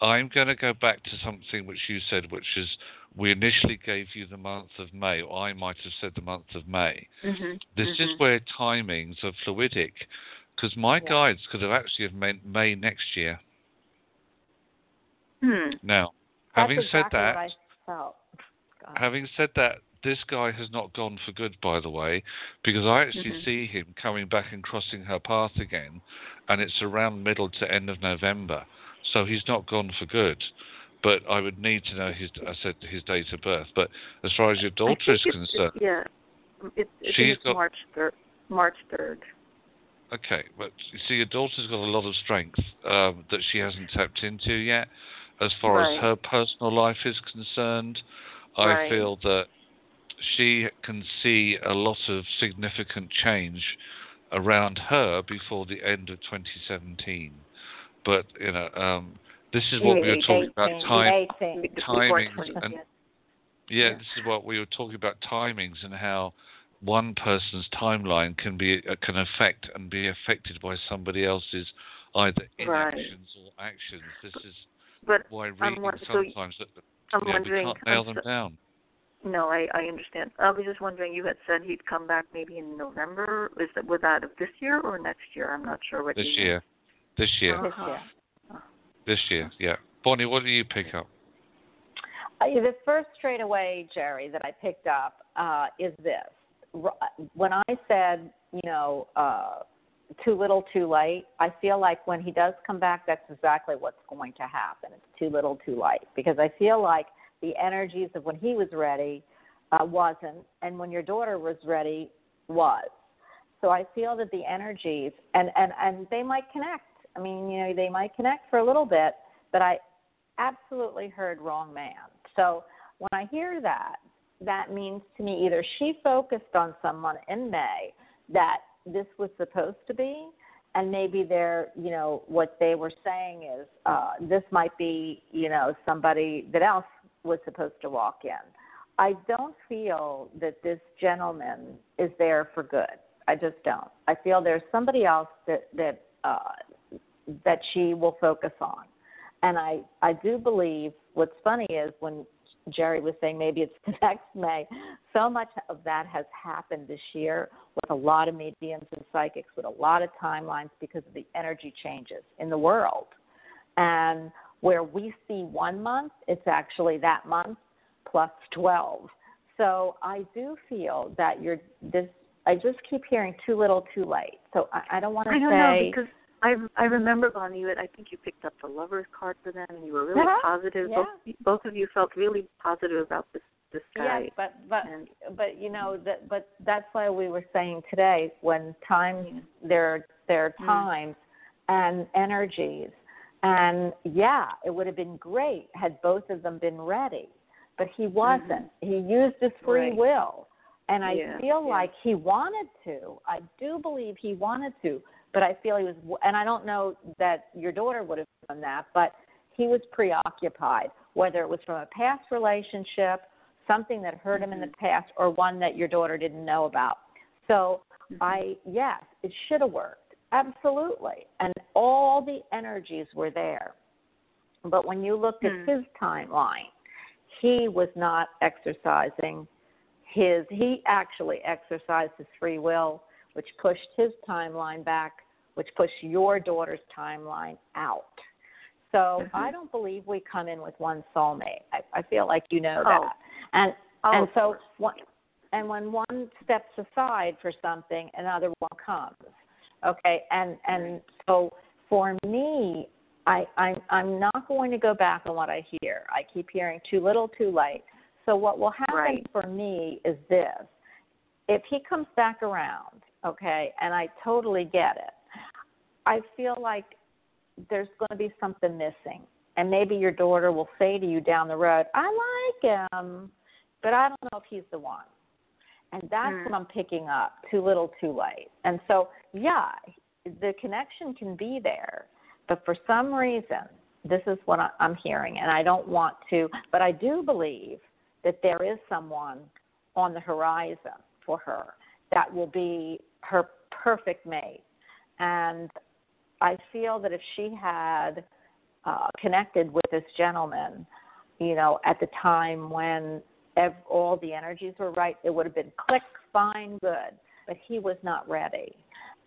I'm going to go back to something which you said, which is we initially gave you the month of May, or I might have said the month of May. Mm-hmm. This is where timings are fluidic, because my Yeah. guides could have actually have meant May next year. Hmm. Now, That's having said that, what I felt. Having said that, this guy has not gone for good, by the way, because I actually Mhm. see him coming back and crossing her path again, and it's around middle to end of November. So he's not gone for good. But I would need to know his. I said his date of birth. But as far as your daughter is concerned, it's- yeah, it's, She's it's got- March third. March third. Okay, but you see, your daughter's got a lot of strength um, that she hasn't tapped into yet. As far Right. as her personal life is concerned, I Right. feel that she can see a lot of significant change around her before the end of 2017. But you know, um, this is what we were talking about Eighteen, time. timings and- yeah. Yeah, Yeah. this is what we were talking about timings and how one person's timeline can be uh, can affect and be affected by somebody else's either Right. inactions or actions. This is But why I'm reading so sometimes that I'm you know, we can't nail I'm them down. No, I I understand. I was just wondering. You had said he'd come back maybe in November. Is that was that of this year or next year? I'm not sure what. This you year, this year, This Uh-huh. year. this year. Yeah, Bonnie, what do you pick up? Uh, the first straight away, Jerry, that I picked up uh, is this. When I said, you know, uh, too little, too late, I feel like when he does come back, that's exactly what's going to happen. It's too little, too late. Because I feel like the energies of when he was ready uh, wasn't, and when your daughter was ready, was. So I feel that the energies, and, and, and they might connect. I mean, you know, they might connect for a little bit, but I absolutely heard wrong man. So when I hear that, that means to me either she focused on someone in May that this was supposed to be, and maybe they're, you know, what they were saying is uh, this might be, you know, somebody that else was supposed to walk in. I don't feel that this gentleman is there for good. I just don't. I feel there's somebody else that that uh, that she will focus on, and I I do believe. What's funny is when Jerry was saying maybe it's next May. So much of that has happened this year with a lot of mediums and psychics, with a lot of timelines because of the energy changes in the world. And where we see one month, it's actually that month plus 12. So I do feel that you're this. I just keep hearing too little, too late. So I, I don't want to I don't say. know because I I remember Bonnie. You I think you picked up the lovers card for them, and you were really Uh-huh. positive. Yeah. Both both of you felt really positive about this this guy. Yes, but but and but you know that but that's why we were saying today when times Yeah. there there are Mm. times and energies and yeah it would have been great had both of them been ready but he mm-hmm. wasn't he used his free Right. will and i Yeah, feel yeah. like he wanted to i do believe he wanted to but i feel he was and i don't know that your daughter would have done that but he was preoccupied whether it was from a past relationship something that hurt him in the mm-hmm. past or one that your daughter didn't know about. So mm-hmm. I yes, it should have worked. Absolutely. And all the energies were there. But when you looked Hmm. at his timeline, he was not exercising his he actually exercised his free will, which pushed his timeline back, which pushed your daughter's timeline out. So Mhm. I don't believe we come in with one soulmate. I, I feel like you know Oh. that. And Oh, and so one, and when one steps aside for something, another one comes. Okay, and and so for me, I I'm I'm not going to go back on what I hear. I keep hearing too little, too late. So what will happen Right. for me is this: if he comes back around, okay, and I totally get it, I feel like there's going to be something missing. And maybe your daughter will say to you down the road, I like him, but I don't know if he's the one. And that's Mm. what I'm picking up too little, too late. And so, yeah, the connection can be there, but for some reason, this is what I'm hearing, and I don't want to, but I do believe that there is someone on the horizon for her that will be her perfect mate. And I feel that if she had uh, connected with this gentleman, you know, at the time when ev- all the energies were right, it would have been click, fine, good. But he was not ready.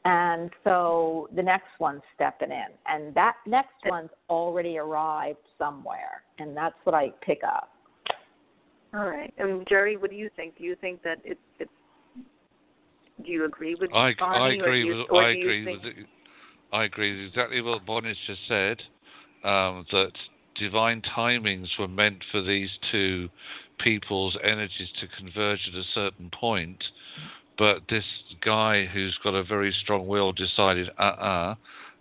And so the next one's stepping in, and that next one's already arrived somewhere, and that's what I pick up. All right. And Jerry, what do you think? Do you think that it it's do you agree with I, I Bonnie, or agree you, with I agree think, with it. I agree with exactly what Bonnie's just said. Um, that divine timings were meant for these two people's energies to converge at a certain point, but this guy who's got a very strong will decided, uh-uh,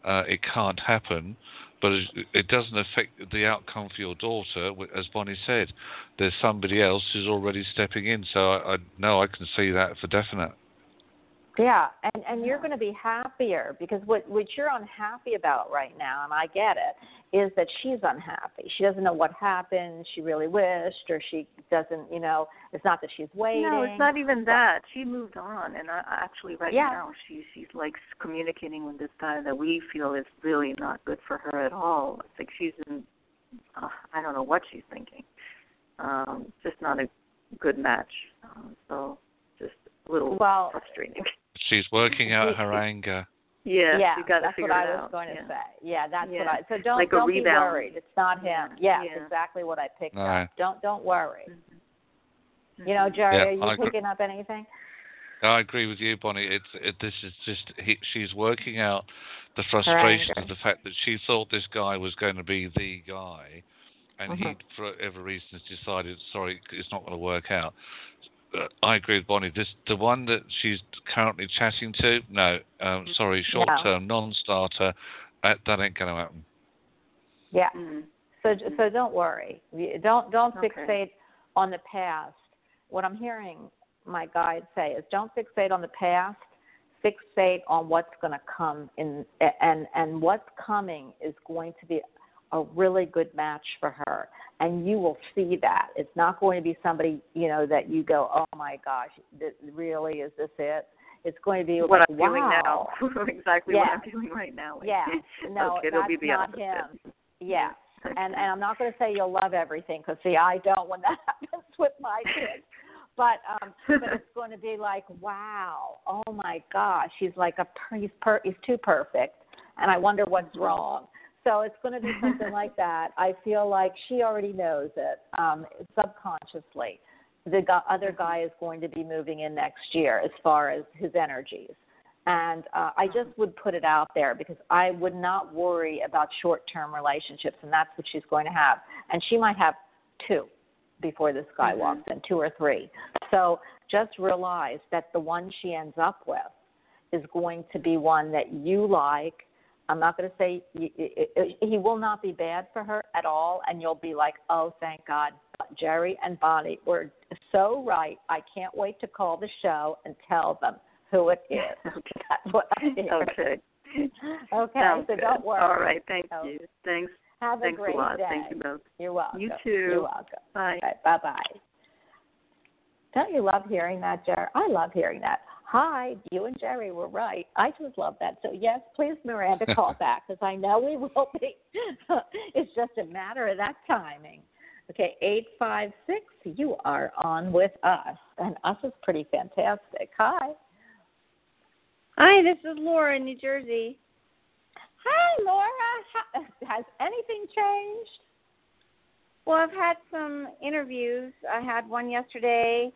uh, it can't happen. But it, doesn't affect the outcome for your daughter, as Bonnie said. There's somebody else who's already stepping in, so I, I I can see that for definite. Yeah, and and you're going to be happier because what what you're unhappy about right now, and I get it, is that she's unhappy. She doesn't know what happened. She really wished, or she doesn't. You know, it's not that she's waiting. No, it's not even that. She moved on, and I, actually, right Yeah. now, she she's like communicating with this guy that we feel is really not good for her at all. It's like she's in, uh, I don't know what she's thinking. Um, just not a good match. Um, so just a little Well, frustrating. She's working out her anger. Yeah, yeah, you got to that's figure what it I was out. going to yeah. say. Yeah, that's Yeah. what I. So don't Like don't be worried. It's not him. Yeah, yeah. exactly what I picked No. up. Don't don't worry. Mm-hmm. You know, Jerry, Yeah, are you I agree. picking up anything? I agree with you, Bonnie. It's it, this is just he, she's working out the frustration of the fact that she thought this guy was going to be the guy, and he, Mhm. for whatever reason, has decided, sorry, it's not going to work out. Uh, I agree with Bonnie. This the one that she's currently chatting to. No, um, sorry, short term, non-starter. That, that ain't going to happen. Yeah. Mm. So so don't worry. Don't don't Okay. fixate on the past. What I'm hearing my guide say is don't fixate on the past. Fixate on what's going to come in, and and what's coming is going to be a really good match for her, and you will see that. It's not going to be somebody you know that you go, oh my gosh, th- really is this it? It's going to be What like, I'm wow. now. exactly what I'm feeling right now. Yeah. No, okay, it'll that's be the not opposite. him. Yeah. And and I'm not going to say you'll love everything because see, I don't when that happens with my kids. But um, but it's going to be like, wow, oh my gosh, he's like a he's per he's too perfect, and I wonder what's wrong. So it's going to be something like that. I feel like she already knows it um, subconsciously. The gu- other guy is going to be moving in next year as far as his energies. And uh, I just would put it out there because I would not worry about short term relationships, and that's what she's going to have. And she might have two before this guy Mhm. walks in, two or three. So just realize that the one she ends up with is going to be one that you like. I'm not going to say he will not be bad for her at all, and you'll be like, oh, thank God. But Jerry and Bonnie were so right. I can't wait to call the show and tell them who it is. Okay. That's what I hear. Okay. Okay, Sounds so good. don't worry. All right. Thank So, you. Thanks. Have a Thanks great a lot. day. Thank you both. You're welcome. You too. You're welcome. Bye. bye bye. Don't you love hearing that, Jerry? I love hearing that. Hi, you and Jerry were right. I just love that. So yes, please, Miranda, call back because I know we will be. it's just a matter of that timing. Okay, eight five six. You are on with us, and us is pretty fantastic. Hi. Hi, this is Laura in New Jersey. Hi, Laura. Has anything changed? Well, I've had some interviews. I had one yesterday.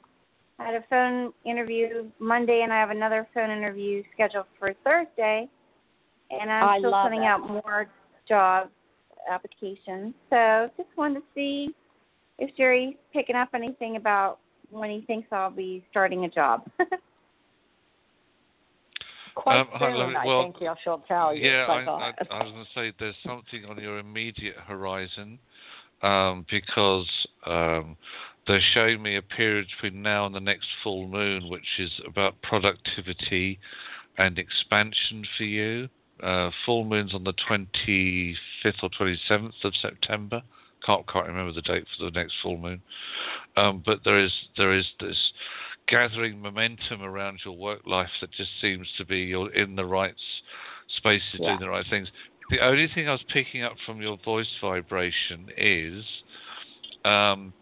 I had a phone interview Monday, and I have another phone interview scheduled for Thursday. And I'm I still love sending it. out more job applications. So just wanted to see if Jerry's picking up anything about when he thinks I'll be starting a job. Quite Um, hi, soon, lovely. I Well, think she'll, she'll tell you. Yeah, I, I, I was going to say there's something on your immediate horizon um, because um, they're showing me a period between now and the next full moon, which is about productivity and expansion for you. Uh, full moon's on the 25th or 27th of September. Can't can't remember the date for the next full moon. Um, but there is there is this gathering momentum around your work life that just seems to be you're in the right space spaces Yeah. doing the right things. The only thing I was picking up from your voice vibration is um,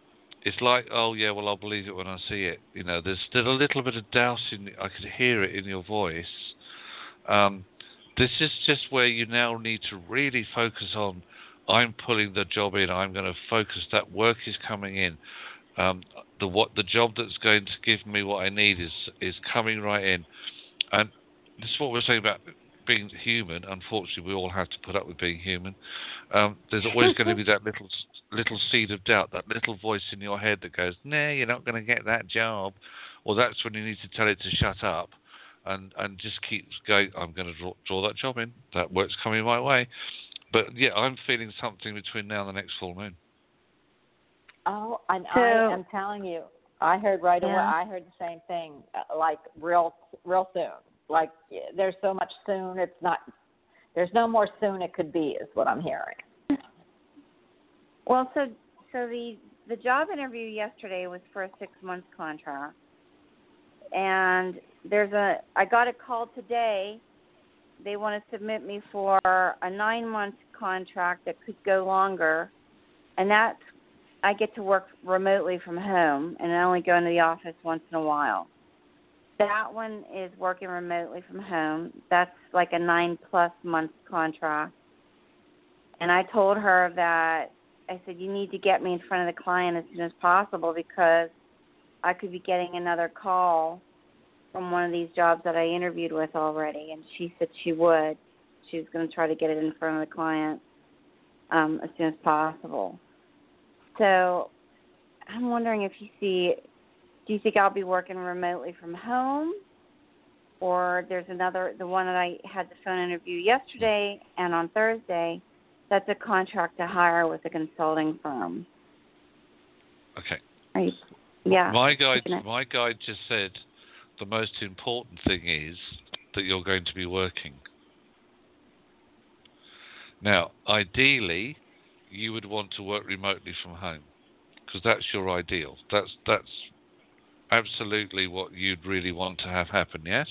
it's like, oh yeah, well I'll believe it when I see it. You know, there's still a little bit of doubt in. I could hear it in your voice. Um, this is just where you now need to really focus on. I'm pulling the job in. I'm going to focus. That work is coming in. Um, the what the job that's going to give me what I need is is coming right in. And this is what we're saying about being human. Unfortunately, we all have to put up with being human. Um, there's always going to be that little little seed of doubt, that little voice in your head that goes, "Nah, you're not going to get that job," or that's when you need to tell it to shut up, and and just keep going. I'm going to draw, draw that job in. That work's coming my way. But yeah, I'm feeling something between now and the next full moon. Oh, and So- I am telling you, I heard right away. I heard the same thing, uh, like real, real soon. Like there's so much soon. It's not. There's no more soon it could be, is what I'm hearing. Well, so so the the job interview yesterday was for a six month contract, and there's a I got a call today. They want to submit me for a nine month contract that could go longer, and that's I get to work remotely from home and I only go into the office once in a while. That one is working remotely from home. That's like a nine plus month contract. And I told her that I said you need to get me in front of the client as soon as possible because I could be getting another call from one of these jobs that I interviewed with already, and she said she would. She was going to try to get it in front of the client um, as soon as possible. So I'm wondering if you see, do you think I'll be working remotely from home? Or there's another, the one that I had the phone interview yesterday and on Thursday, that's a contract to hire with a consulting firm. Okay. Are you, yeah. My guide, my guide just said the most important thing is that you're going to be working. Now, ideally, you would want to work remotely from home because that's your ideal. That's that's absolutely what you'd really want to have happen. Yes.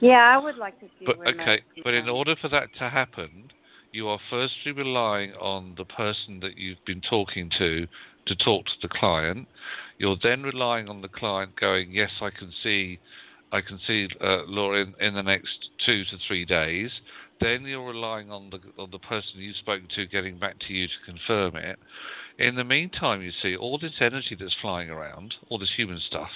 Yeah, I would like to do But okay, but in order for that to happen, you are firstly relying on the person that you've been talking to to talk to the client. You're then relying on the client going, yes, I can see, I can see uh, Laura in, in the next two to three days. Then you're relying on the on the person you've spoken to getting back to you to confirm it. In the meantime, you see all this energy that's flying around, all this human stuff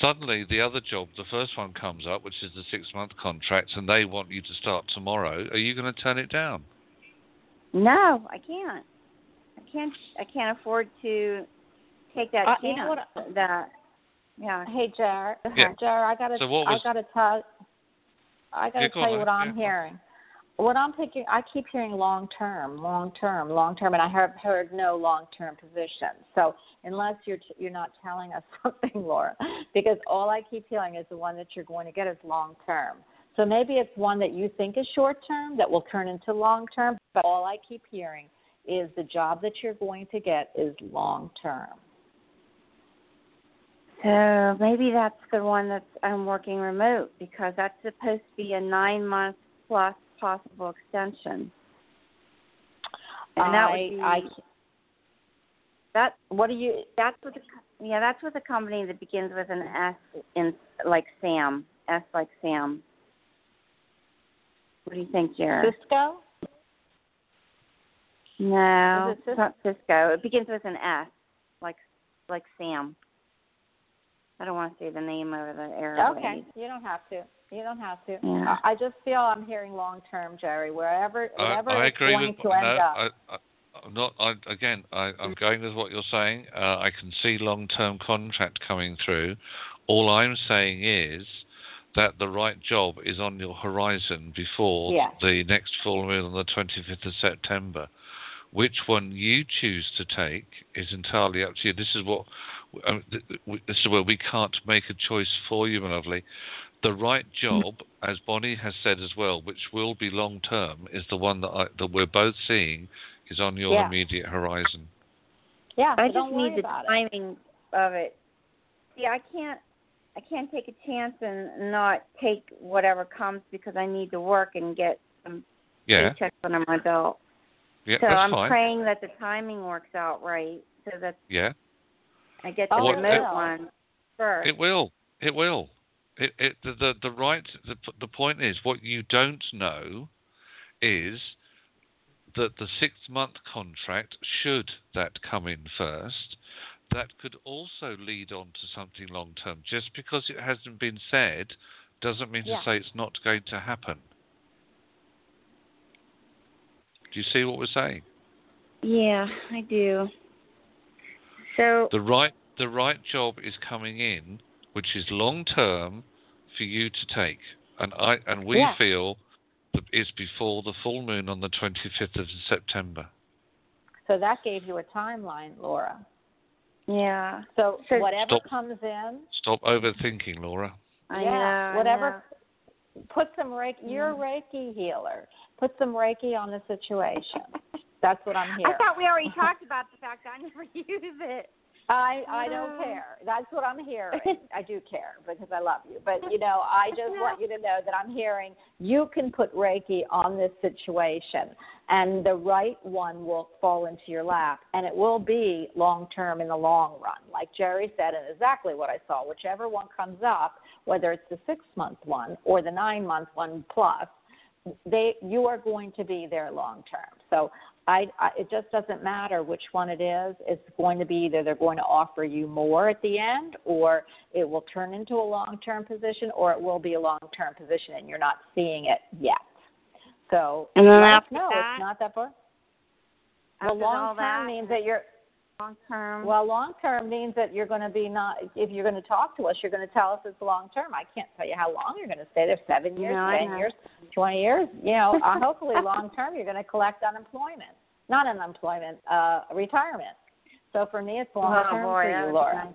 suddenly the other job, the first one comes up, which is the six month contract, and they want you to start tomorrow. Are you going to turn it down? No, I can't. I can't. I can't afford to take that Uh, chance. you know what- that. Yeah. Hey, Jar. Yeah. Jared, I gotta, So what was- I gotta tell, I gotta tell you what I'm yeah. hearing. What I'm thinking, I keep hearing long term, long term, long term, and I have heard no long term position. So unless you're t- you're not telling us something, Laura, because all I keep hearing is the one that you're going to get is long term. So maybe it's one that you think is short term that will turn into long term, but all I keep hearing is the job that you're going to get is long term. So maybe that's the one that's I'm working remote because that's supposed to be a nine month plus possible extension. And that I, would be I, that what do you? that's with the yeah that's with a company that begins with an S in like Sam S like Sam. What do you think, Jared? Cisco? No, it it's not Cisco. It begins with an S, like like Sam. I don't want to say the name over the airwaves. Okay, you don't have to. You don't have to. Yeah. I I just feel I'm hearing long term, Jerry. Wherever, I, wherever I it's agree going with to no, end up. I, I, I'm not. I, again, I, I'm going with what you're saying. Uh, I can see long-term contract coming through. All I'm saying is that the right job is on your horizon before Yes. the next full moon on the 25th of September. Which one you choose to take is entirely up to you. This is what th- th- this is where we can't make a choice for you, my lovely. The right hmm. job, as Bonnie has said as well, which will be long term, is the one that I, that we're both seeing is on your Yeah. immediate horizon. yeah, I just need the about it. timing of it. See, I can't I can't take a chance and not take whatever comes because I need to work and get some Yeah, paychecks under my belt. yeah, so that's I'm fine. praying that the timing works out right so that Yeah, I get the Oh, it remote will. one first. it will. It will. It, it, the, the the right the the point is what you don't know is that the six month contract should that come in first that could also lead on to something long term just because it hasn't been said doesn't mean Yeah. to say it's not going to happen do you see what we're saying Yeah, I do. So the right the right job is coming in which is long term for you to take and i and we Yeah. feel that it's before the full moon on the 25th of september So that gave you a timeline, Laura. yeah, So, So- whatever Stop. comes in, stop overthinking laura I yeah, know. I whatever. know. Put some reiki. You're a mm. Reiki healer. Put some Reiki on the situation. That's what I'm I thought we already talked about the fact I never use it. I I don't uh, care. That's what I'm hearing. I do care because I love you. But you know, I just want you to know that I'm hearing you can put Reiki on this situation and the right one will fall into your lap and it will be long term in the long run. Like Jerry said and exactly what I saw. Whichever one comes up, whether it's the 6 month one or the 9 month one plus, they you are going to be there long term. So I, I, it just doesn't matter which one it is. It's going to be either they're going to offer you more at the end, or it will turn into a long-term position, or it will be a long-term position, and you're not seeing it yet. So And then after know. that- it's not that far. Well, long term means that you're long term. well, long term means that you're going to be not. If you're going to talk to us, you're going to tell us it's long term. I can't tell you how long you're going to stay there. Seven years, No, ten years, twenty years. You know, uh, hopefully long term you're going to collect unemployment, not unemployment, uh, retirement. So for me, it's long term oh for you, Laura.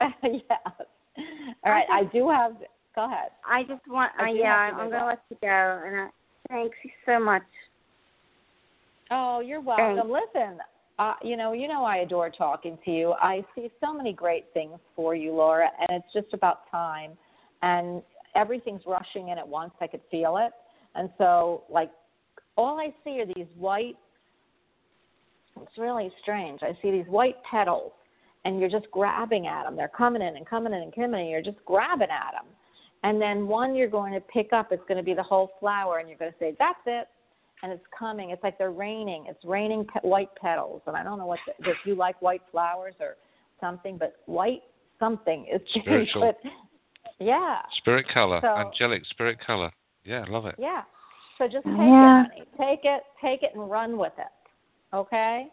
nice. yeah. All right, I do have. Go ahead. I just want. I uh, yeah, I'm gonna let you go. And uh, thanks so much. Oh, you're welcome. Listen, uh, you know, you know, I adore talking to you. I see so many great things for you, Laura, and it's just about time. And everything's rushing in at once. I could feel it. And so, like, all I see are these white. It's really strange. I see these white petals, and you're just grabbing at them. They're coming in and coming in and coming in. You're just grabbing at them. And then one you're going to pick up. It's going to be the whole flower, and you're going to say, "That's it." And it's coming. It's like they're raining. It's raining pe- white petals, and I don't know what the, if you like white flowers or something, but white something is Spiritual. But yeah, Spirit color, So- angelic spirit color. Yeah, I love it. yeah. So just take Yeah. it, honey. Take it, take it, and run with it. Okay.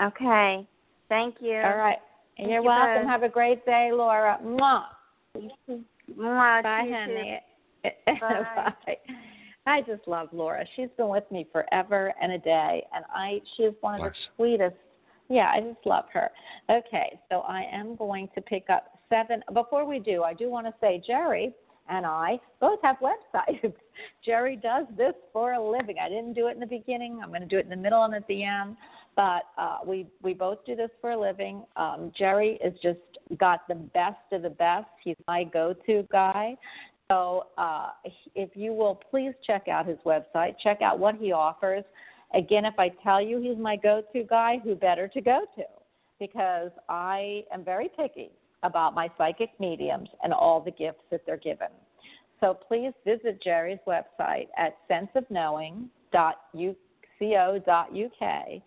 Okay. Thank you. All right. Thank You're you welcome. both. Have a great day, Laura. Mwah. Mwah, Bye, honey. Bye. Bye. I just love Laura. She's been with me forever and a day, and I she is one of Nice. the sweetest. Yeah, I just love her. Okay, so I am going to pick up seven. Before we do, I do want to say Jerry and I both have websites. Jerry does this for a living. I didn't do it in the beginning. I'm going to do it in the middle and at the end. But uh, we we both do this for a living. Um, Jerry is just got the best of the best. He's my go-to guy. So uh, if you will please check out his website, check out what he offers. Again, if I tell you he's my go to guy, who better to go to? Because I am very picky about my psychic mediums and all the gifts that they're given. So please visit Jerry's website at senseofknowing.co.uk.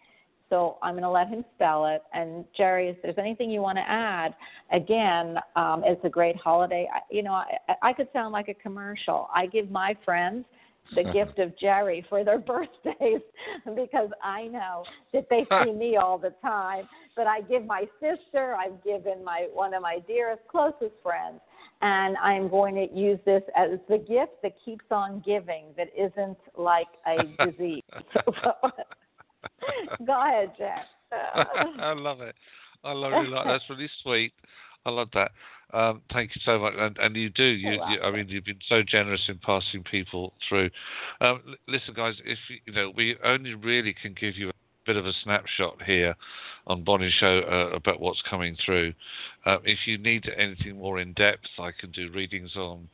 So I'm going to let him spell it. And Jerry, if there's anything you want to add, again, um, it's a great holiday. I, you know, I, I could sound like a commercial. I give my friends the gift of Jerry for their birthdays because I know that they see me all the time. But I give my sister, I've given my one of my dearest, closest friends, and I'm going to use this as the gift that keeps on giving, that isn't like a disease. Go ahead, Jack. I love it. I love it. Like, that's really sweet. I love that. Um, thank you so much, and, and you do. You, You're I mean, you've been so generous in passing people through. Um, l- listen, guys, if you- you know, we only really can give you a bit of a snapshot here on Bonnie's show uh, about what's coming through. Uh, if you need anything more in depth, I can do readings on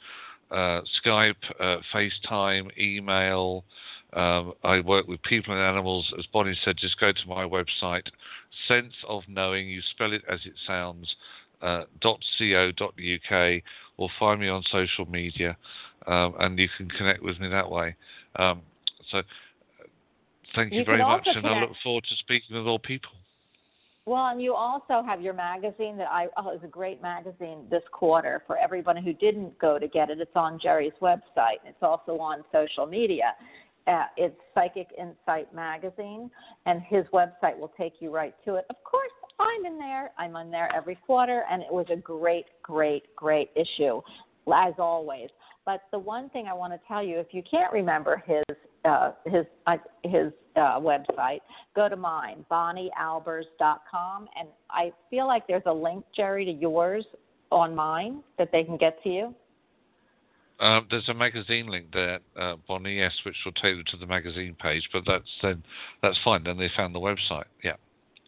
uh, Skype, uh, FaceTime, email. Um, I work with people and animals. As Bonnie said, just go to my website, Sense of Knowing. You spell it as it sounds. Uh, .co.uk or find me on social media, um, and you can connect with me that way. Um, so, thank you, You very much, and I look forward to speaking with all people. Well, and you also have your magazine that I oh, it's a great magazine this quarter for everyone who didn't go to get it. It's on Jerry's website. And it's also on social media. Uh, it's Psychic Insight Magazine, and his website will take you right to it. Of course, I'm in there. I'm on there every quarter, and it was a great, great, great issue, as always. But the one thing I want to tell you, if you can't remember his uh, his uh, his uh, website, go to mine, bonniealbers.com, and I feel like there's a link, Jerry, to yours on mine that they can get to you. Um, there's a magazine link there, uh, Bonnie, yes, which will take them to the magazine page. But that's then that's fine. Then they found the website. Yeah.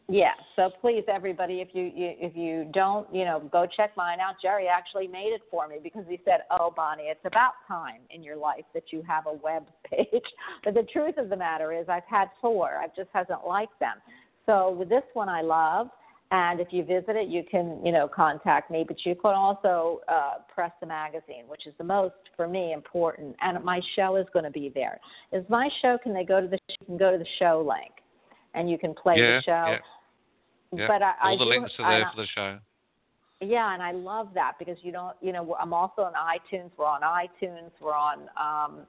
Yeah, so please, everybody, if you, you if you don't, you know, go check mine out. Jerry actually made it for me because he said, "Oh, Bonnie, it's about time in your life that you have a web page." But the truth of the matter is, I've had four. I just hasn't liked them. So with this one, I love. And if you visit it, you can, you know, contact me. But you can also uh, press the magazine, which is the most for me important. And my show is going to be there. Is my show? Can they go to the? You can go to the show link, and you can play yeah, the show. yeah. Yeah, But I, all I the do- links are there I- for the show. yeah, and I love that because you don't, you know, I'm also on iTunes. We're on iTunes. We're on, um,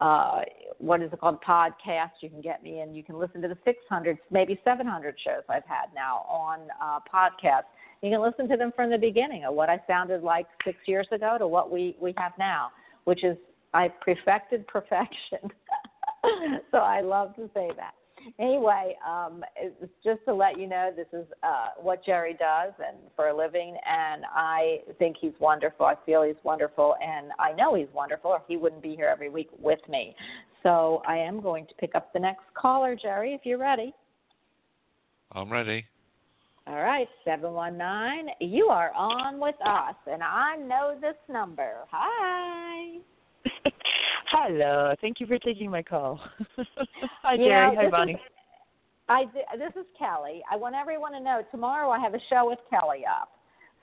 uh, what is it called? Podcast. You can get me and you can listen to the 600, maybe 700 shows I've had now on uh, podcast. You can listen to them from the beginning of what I sounded like six years ago to what we, we have now, which is I perfected perfection. so I love to say that anyway, um, it's just to let you know this is uh, what Jerry does and for a living, and I think he's wonderful. I feel he's wonderful, and I know he's wonderful, or he wouldn't be here every week with me. So I am going to pick up the next caller, Jerry, if you're ready. I'm ready. All right, 719. You are on with us, and I know this number. Hi. Hello. Thank you for taking my call. Hi, Jerry. Hi, Bonnie. Is, I this is Kelly. I want everyone to know tomorrow I have a show with Kelly up.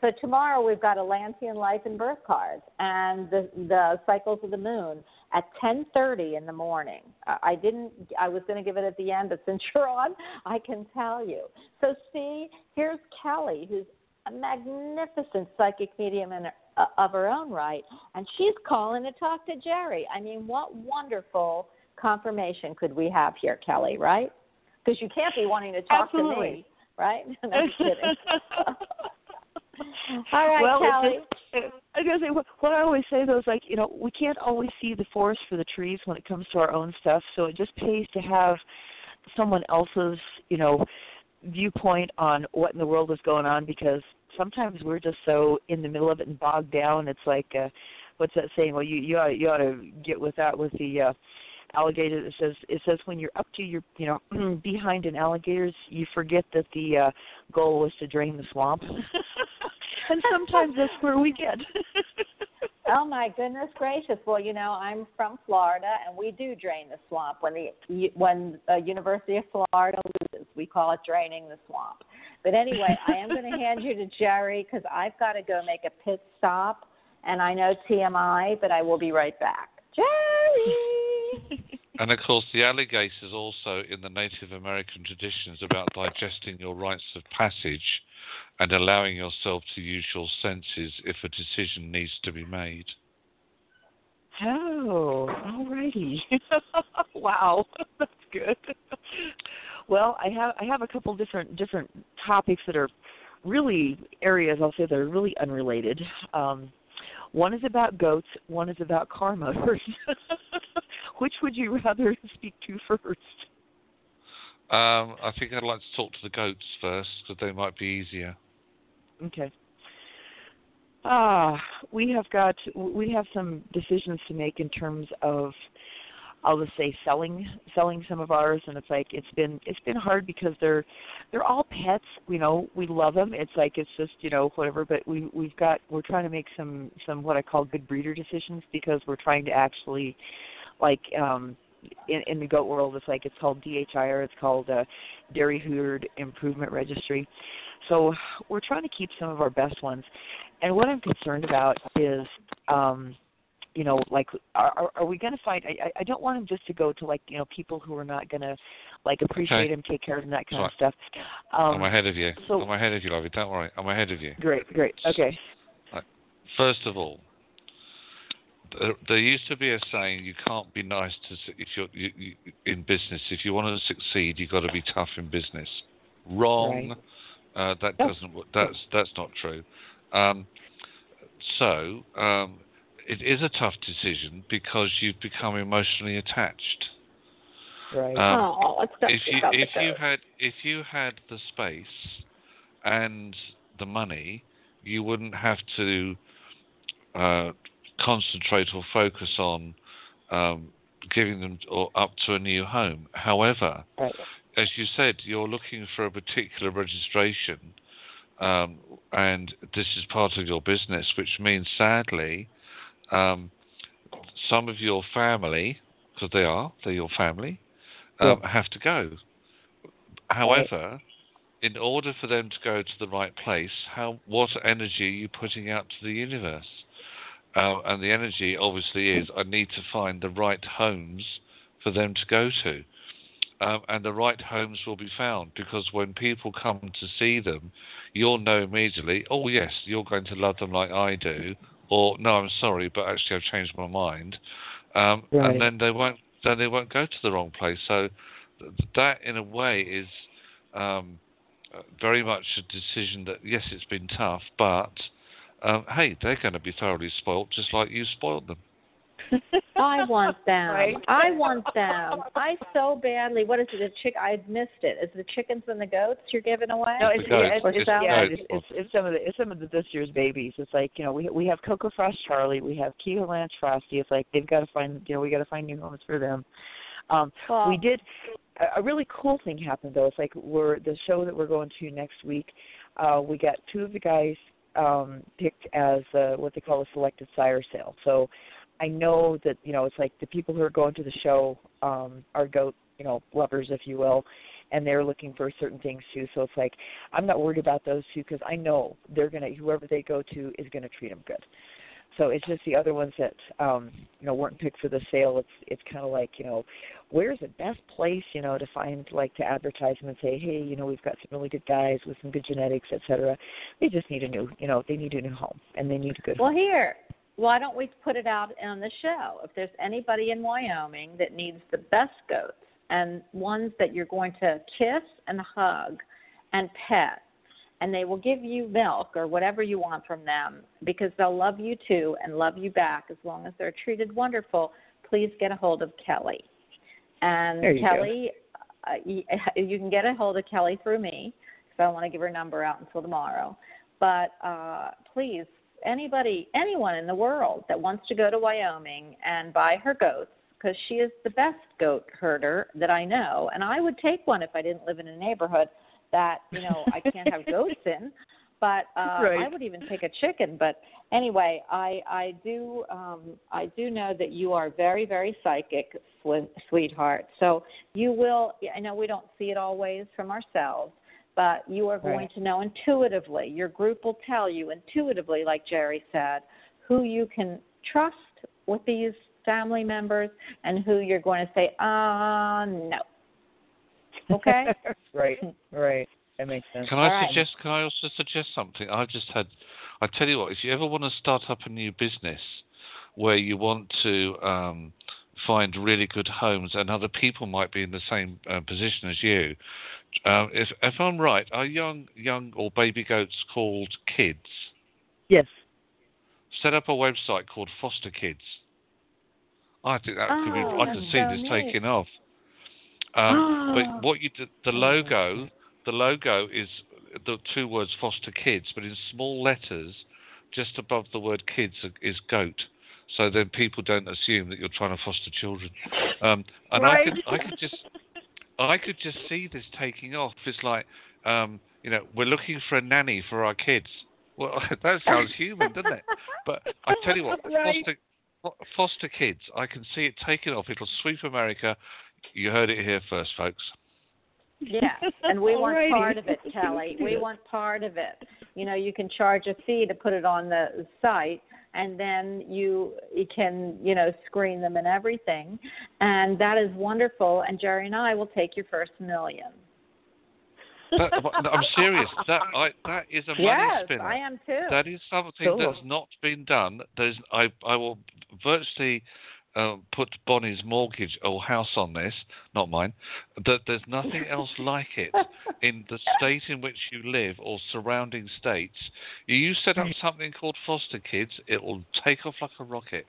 So tomorrow we've got Atlantean life and birth cards and the the cycles of the moon at 10:30 in the morning. I didn't. I was going to give it at the end, but since you're on, I can tell you. So see, here's Kelly, who's a magnificent psychic medium in, uh, of her own right, and she's calling to talk to Jerry. I mean, what wonderful confirmation could we have here, Kelly? Right? Because you can't be wanting to talk to me, right? No, I'm kidding. All right, well, Kelly. It's I was gonna say what, what I always say though is like you know we can't always see the forest for the trees when it comes to our own stuff, so it just pays to have someone else's you know viewpoint on what in the world is going on because sometimes we're just so in the middle of it and bogged down. It's like uh, what's that saying? Well, you you ought, you ought to get with that with the uh, alligator. It says it says when you're up to your you know behind an alligator's, you forget that the uh, goal was to drain the swamp. and sometimes that's where we get. Oh my goodness gracious! Well, you know, I'm from Florida, and we do drain the swamp when the when the University of Florida loses. We call it draining the swamp. But anyway, I am going to hand you to Jerry because I've got to go make a pit stop, and I know TMI, but I will be right back. Jerry. And of course, the alligator is also in the Native American traditions about digesting your rites of passage and allowing yourself to use your senses if a decision needs to be made. Oh, all righty. wow, that's good. Well, I have I have a couple different different topics that are really areas I'll say that are really unrelated. Um, one is about goats. One is about car motors. Which would you rather speak to first? Um, I think I'd like to talk to the goats first because they might be easier. Okay. Ah, we have got we have some decisions to make in terms of I'll just say selling selling some of ours and it's like it's been it's been hard because they're they're all pets, you know, we love them. It's like it's just, you know, whatever, but we we've got we're trying to make some some what I call good breeder decisions because we're trying to actually like um in, in the goat world it's like it's called DHIR, it's called uh Dairy Herd Improvement Registry. So we're trying to keep some of our best ones. And what I'm concerned about is, um, you know, like, are, are- are we going to find? I, I- don't want him just to go to like, you know, people who are not going to like appreciate Okay. them, take care of him, that kind Right. of stuff. Um, I'm ahead of you. so- I'm ahead of you, lovey. Don't worry. I'm ahead of you. Great, great. Okay. First of all, there, there used to be a saying: you can't be nice to if you're you, you, in business. If you want to succeed, you've got to be tough in business. Wrong. Right. Uh, that doesn't. That's that's not true. Um, so um, it is a tough decision because you've become emotionally attached. Right. Um, oh, let's not if you if you goat. had if you had the space and the money, you wouldn't have to uh, concentrate or focus on um, giving them or up to a new home. However, right. as you said, you're looking for a particular registration, um, and this is part of your business, which means sadly, um, some of your family, because they are, they're your family, um, have to go. However, in order for them to go to the right place, how what energy are you putting out to the universe? Uh, and the energy obviously is I need to find the right homes for them to go to. Um, and the right homes will be found because when people come to see them, you'll know immediately, oh, yes, you're going to love them like I do, or no, I'm sorry, but actually I've changed my mind. Um, Right. And then they won't then they won't go to the wrong place. So that, in a way, is um, uh, very much a decision that yes, it's been tough, but um, hey, they're going to be thoroughly spoilt, just like you spoiled them. I want them. Right. I want them. I so badly. What is it? A chick? I missed it. Is it the chickens and the goats you're giving away? No, it's, it's, it's, It's the yeah, it's, it's, it's some of the it's some of the this year's babies. It's like you know we we have Cocoa Frost Charlie, we have Kehoe Lance Frosty. It's like they've got to find you know we got to find new homes for them. Um, Well, we did a, a really cool thing happened though. It's like we're the show that we're going to next week. Uh, we got two of the guys um, picked as uh, what they call a selected sire sale. So I know that you know it's like the people who are going to the show um, are goat you know lovers, if you will, and they're looking for certain things too. So it's like I'm not worried about those two because I know they're gonna whoever they go to is gonna treat them good. So it's just the other ones that um, you know weren't picked for the sale. It's it's kind of like you know where's the best place you know to find like to advertise them and say hey you know we've got some really good guys with some good genetics et cetera. They just need a new you know they need a new home and they need a good Well, home. here, why don't we put it out on the show? If there's anybody in Wyoming that needs the best goats and ones that you're going to kiss and hug and pet, and they will give you milk or whatever you want from them because they'll love you too and love you back as long as they're treated wonderful, please get a hold of Kelly. And you. Kelly, uh, you, you can get a hold of Kelly through me because I don't want to give her number out until tomorrow. But uh, please, anybody, anyone in the world that wants to go to Wyoming and buy her goats, because she is the best goat herder that I know, and I would take one if I didn't live in a neighborhood that you know I can't have goats in. But uh, Right. I would even take a chicken. But anyway, I I do um, I do know that you are very very psychic, swe- sweetheart. So you will. I know we don't see it always from ourselves, but you are going Right. to know intuitively. Your group will tell you intuitively, like Jerry said, who you can trust with these family members and who you're going to say, ah, no. Okay? right, right. That makes sense. Can All I right. suggest? Can I also suggest something? I've just had. I tell you what. If you ever want to start up a new business where you want to um, find really good homes and other people might be in the same uh, position as you, um, if if I'm right, are young young or baby goats called kids? Yes. Set up a website called Foster Kids. I think that could be. Oh, I can see so this neat. taking off. Um, Oh. but what you d- the logo, the logo is the two words Foster Kids, but in small letters, just above the word kids is goat. So then people don't assume that you're trying to foster children. Um, and I Right. could I could just I could just see this taking off. It's like um, you know we're looking for a nanny for our kids. Well, that sounds human, doesn't it? But I tell you what, foster foster kids. I can see it taking off. It'll sweep America. You heard it here first, folks. Yes, and we want Alrighty. part of it, Kelly. We want part of it. You know, you can charge a fee to put it on the site, and then you, you can, you know, screen them and everything, and that is wonderful. And Jerry and I will take your first million. That, I'm serious. That I, that is a money yes, spinner. I am too. That is something Cool. that's not been done. There's I I will virtually uh, put Bonnie's mortgage or house on this, not mine. That there's nothing else like it in the state in which you live or surrounding states. You set up something called foster kids, it will take off like a rocket.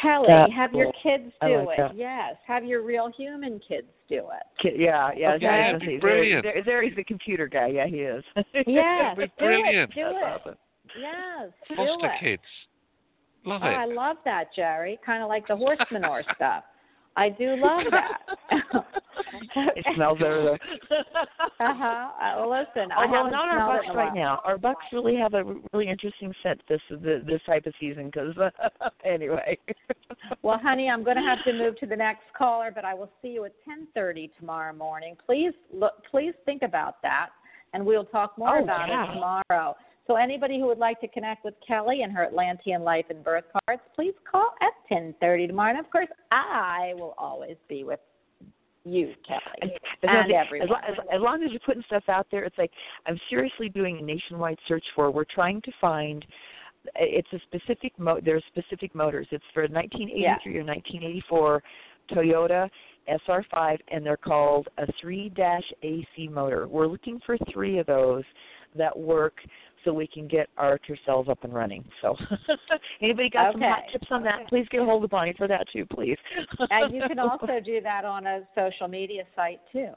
Kelly, That's have your kids do like it. that. Yes, have your real human kids do it. Ki- Yeah, yeah. Okay. I was That'd be brilliant. There, there, he's the computer guy. Yeah, he is. Yes, be do brilliant. it. Do it. awesome. Yes, do Foster it. kids. Love Oh, I love that, Jerry. Kind of like the horse manure stuff. I do love that. it smells better though. uh-huh. Uh, well, listen, I Although haven't not our bucks in right now. Our bucks really have a really interesting scent this this type of season. Because anyway. Well, honey, I'm going to have to move to the next caller, but I will see you at 10:30 tomorrow morning. Please look. Please think about that, and we'll talk more Oh, about yeah. it tomorrow. So, anybody who would like to connect with Kelly and her Atlantean life and birth cards, please call at 10:30 tomorrow. And of course, I will always be with you, Kelly, As, and long as, everyone. as, as long as you're putting stuff out there, it's like I'm seriously doing a nationwide search for. We're trying to find. It's a specific mo. There's specific motors. It's for 1983 or 1984 Toyota SR5, and they're called a 3-AC motor. We're looking for three of those that work, so we can get our cells up and running. So, anybody got some hot tips on that? Please get a hold of Bonnie for that too, please. and you can also do that on a social media site too.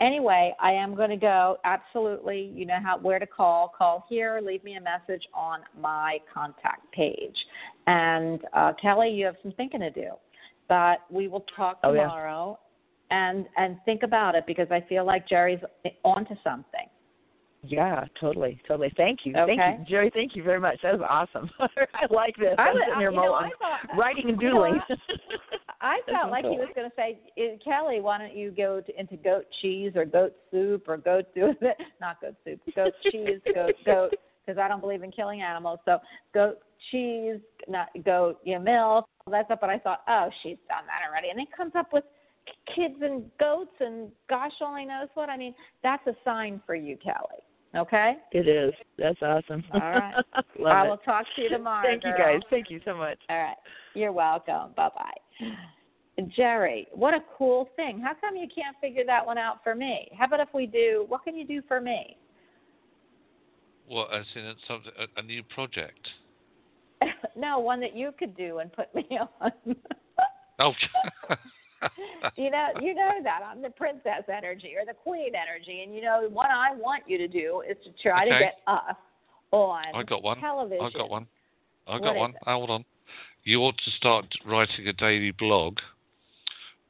Anyway, I am going to go. Absolutely, you know how where to call. Call here. Leave me a message on my contact page. And uh, Kelly, you have some thinking to do, but we will talk Oh, yeah. tomorrow. And and think about it because I feel like Jerry's onto something. Yeah, totally, totally. Thank you, Okay. thank you, Jerry. Thank you very much. That was awesome. I like this. I I'm was- sitting here mulling, writing and you know, doodling. I This felt like he was going to say, "Eh, Kelly, why don't you go to, into goat cheese or goat soup or goat? Not goat soup, goat cheese, goat goat, because I don't believe in killing animals. So goat cheese, not goat, you know, milk, all that stuff. But I thought, oh, she's done that already, and it comes up with kids and goats and gosh only knows what. I mean, that's a sign for you, Kelly. Okay. it is. That's awesome. All right. Love I it. will talk to you tomorrow. Thank you, guys. Thank you so much. All right. You're welcome. Bye bye. Jerry, what a cool thing. How come you can't figure that one out for me? How about if we do, what can you do for me? Well, as in it's something, a, a new project. no, one that you could do and put me on. Oh, you know, you know that I'm the princess energy or the queen energy, and you know what I want you to do is to try to get us on I got one. television. I got one. I got one. it? Hold on. You ought to start writing a daily blog,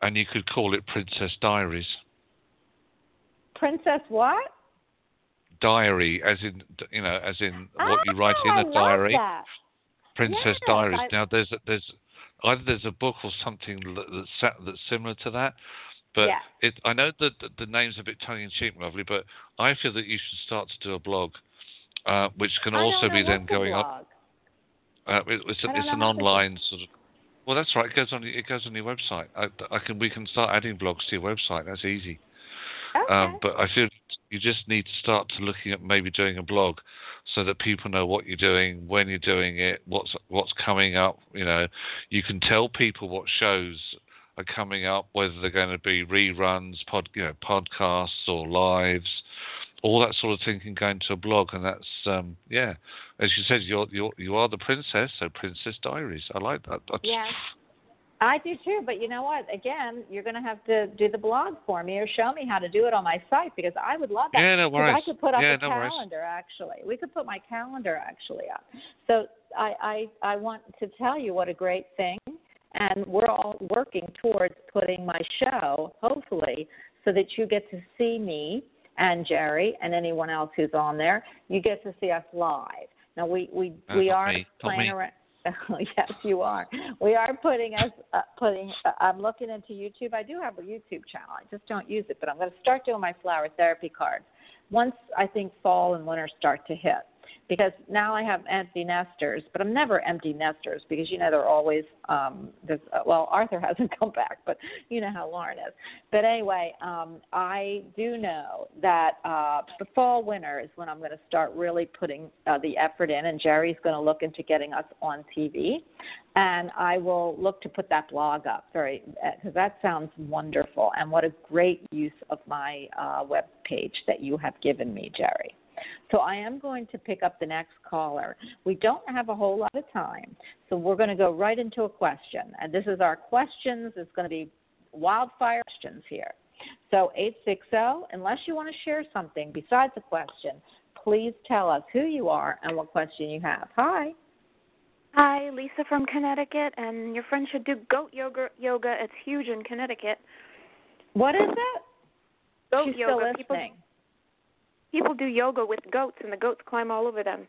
and you could call it Princess Diaries. Princess what? Diary, as in you know, as in what ah, you Oh, write in I a love diary. that. Princess Yes, Diaries. I- Now there's there's either there's a book or something that's that's similar to that, but Yeah. it I know that the, the name's a bit tongue in cheek, lovely, but I feel that you should start to do a blog, uh, which can I also be then going up. Uh, it, it's a, it's an how to do- online sort of. Well, that's right. It goes on. It goes on your website. I, I can. We can start adding blogs to your website. That's easy. Okay. Um, but I feel you just need to start to looking at maybe doing a blog, so that people know what you're doing, when you're doing it, what's what's coming up. You know, you can tell people what shows are coming up, whether they're going to be reruns, pod, you know, podcasts or lives, all that sort of thing can go into a blog, and that's um, yeah, as you said, you're you're you are the princess, so Princess Diaries. I like that. That's, Yeah. I do too, but you know what? Again, you're going to have to do the blog for me or show me how to do it on my site because I would love that. Yeah, no worries. I could put up Yeah, a no worries. calendar actually. We could put my calendar actually up. So I, I I want to tell you what a great thing, and we're all working towards putting my show hopefully so that you get to see me and Jerry and anyone else who's on there. You get to see us live. Now we we Uh, we are playing around. Yes, you are. We are putting us uh, putting. Uh, I'm looking into YouTube. I do have a YouTube channel. I just don't use it, but I'm going to start doing my flower therapy cards once I think fall and winter start to hit. Because now I have empty nesters, but I'm never empty nesters because you know they're always. Um, there's, uh, well, Arthur hasn't come back, but you know how Lauren is. But anyway, um, I do know that uh, the fall winter is when I'm going to start really putting uh, the effort in, and Jerry's going to look into getting us on TV, and I will look to put that blog up. Very because that sounds wonderful, and what a great use of my uh, web page that you have given me, Jerry. So I am going to pick up the next caller. We don't have a whole lot of time, so we're going to go right into a question. And this is our questions. It's going to be wildfire questions here. So 860, unless you want to share something besides a question, please tell us who you are and what question you have. Hi. Hi, Lisa from Connecticut, and your friend should do goat yoga. Yoga, it's huge in Connecticut. What is it? Goat She's yoga. still listening. people do yoga with goats, and the goats climb all over them.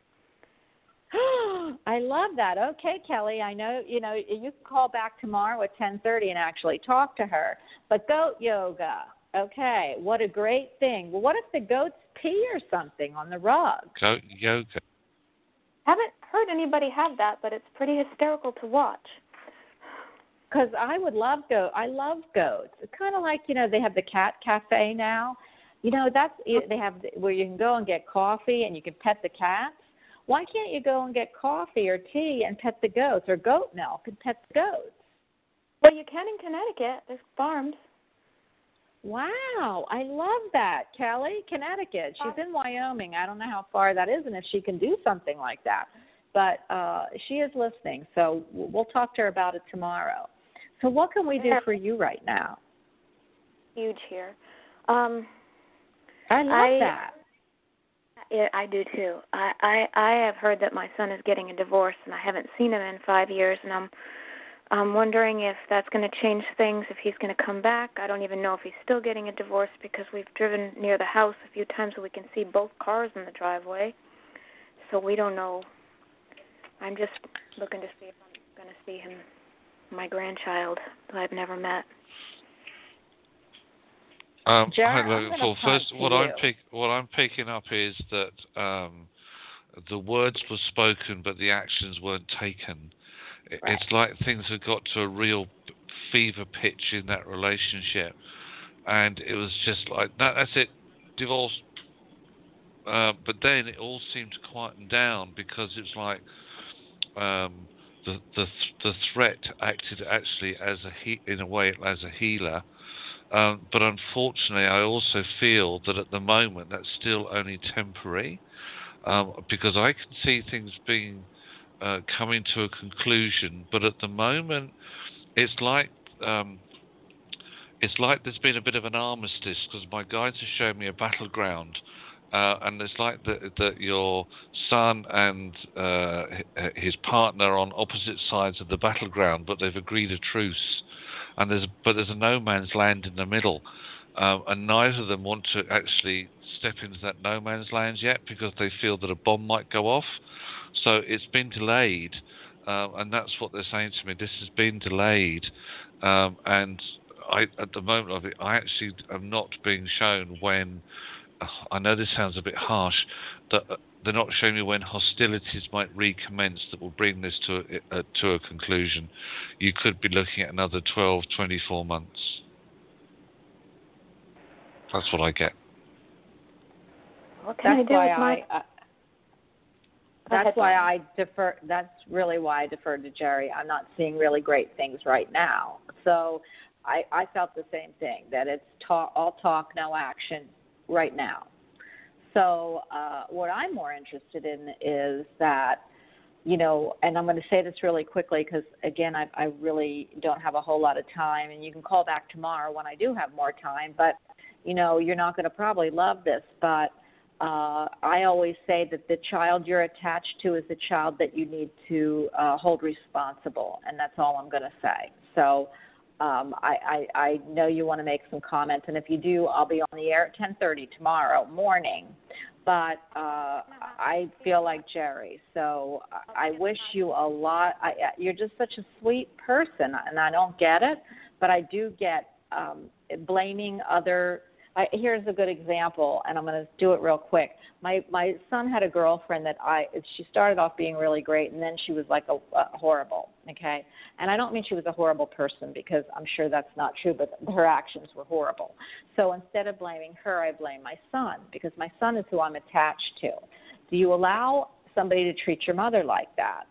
I love that. Okay, Kelly, I know you know you can call back tomorrow at 10:30 and actually talk to her. But goat yoga. Okay, what a great thing. Well, what if the goats pee or something on the rug? Goat yoga. Haven't heard anybody have that, but it's pretty hysterical to watch. Because I would love goat. I love goats. It's kind of like you know they have the cat cafe now. You know that's they have where you can go and get coffee and you can pet the cats. Why can't you go and get coffee or tea and pet the goats or goat milk and pet the goats? Well, you can in Connecticut. There's farms. Wow, I love that, Kelly. Connecticut. She's in Wyoming. I don't know how far that is and if she can do something like that. But uh she is listening, so we'll talk to her about it tomorrow. So what can we do for you right now? Huge here. Um, I love I- that. Yeah, I do too. I, I I have heard that my son is getting a divorce, and I haven't seen him in five years, and I'm I'm wondering if that's going to change things. If he's going to come back, I don't even know if he's still getting a divorce because we've driven near the house a few times, and we can see both cars in the driveway. So we don't know. I'm just looking to see if I'm going to see him, my grandchild, that I've never met. Um, Jared, hi, I'm Logan. gonna Well, come first, what I'm pick, what I'm picking up is that um, the words were spoken, but the actions weren't taken. Right. It's like things have got to a real fever pitch in that relationship, and it was just like that. That's it, divorce. Uh, but then it all seemed to quieten down because it's like um, the the th- the threat acted actually as a he- in a way as a healer. Um, but unfortunately, I also feel that at the moment that's still only temporary, um, because I can see things being uh, coming to a conclusion. But at the moment, it's like um, it's like there's been a bit of an armistice because my guides have shown me a battleground. Uh, and it's like that, your son and uh, his partner are on opposite sides of the battleground, but they've agreed a truce and there's but there's a no man's land in the middle, um, and neither of them want to actually step into that no man's land yet because they feel that a bomb might go off. So it's been delayed, um, and that's what they're saying to me. This has been delayed, um, and I at the moment of it, I actually am not being shown when. I know this sounds a bit harsh, that uh, they're not showing me when hostilities might recommence that will bring this to a, uh, to a conclusion. You could be looking at another 12, 24 months. That's what I get. What can That's I do why with my? I. Uh, that's why I defer. That's really why I deferred to Jerry. I'm not seeing really great things right now. So I, I felt the same thing that it's talk, all talk, no action right now. So uh, what I'm more interested in is that, you know, and I'm going to say this really quickly because again, I, I really don't have a whole lot of time, and you can call back tomorrow when I do have more time. But you know, you're not going to probably love this, but uh, I always say that the child you're attached to is the child that you need to uh, hold responsible, and that's all I'm going to say. So um, I, I, I know you want to make some comments, and if you do, I'll be on the air at 10:30 tomorrow morning. But uh, I feel like Jerry, so I wish you a lot. I- you're just such a sweet person, and I don't get it, but I do get um, blaming other I, here's a good example, and I'm going to do it real quick. My my son had a girlfriend that I she started off being really great, and then she was like a, a horrible. Okay, and I don't mean she was a horrible person because I'm sure that's not true, but her actions were horrible. So instead of blaming her, I blame my son because my son is who I'm attached to. Do you allow somebody to treat your mother like that?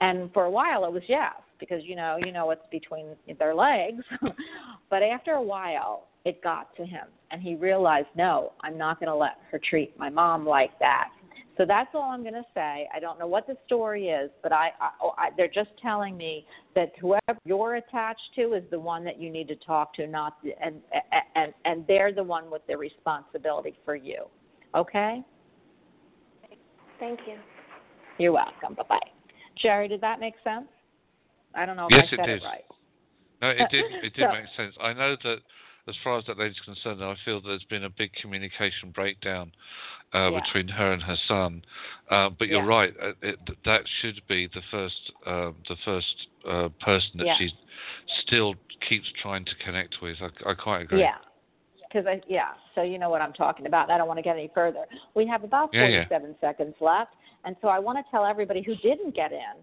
And for a while, it was yes because you know you know what's between their legs. but after a while, it got to him, and he realized, no, I'm not going to let her treat my mom like that. So that's all I'm going to say. I don't know what the story is, but I, I, oh, I they're just telling me that whoever you're attached to is the one that you need to talk to, not and and and they're the one with the responsibility for you. Okay? Thank you. You're welcome. Bye bye. Jerry, did that make sense? I don't know if Yes, I it said did. it right. No, it did. It did So- make sense. I know that as far as that lady's concerned, I feel there's been a big communication breakdown uh, Yeah. between her and her son. Uh, but you're Yeah. right; uh, it, that should be the first, uh, the first uh, person that Yeah. she still keeps trying to connect with. I, I quite agree. Yeah. Because I yeah, so you know what I'm talking about. I don't want to get any further. We have about Yeah, yeah. 47 seconds left, and so I want to tell everybody who didn't get in.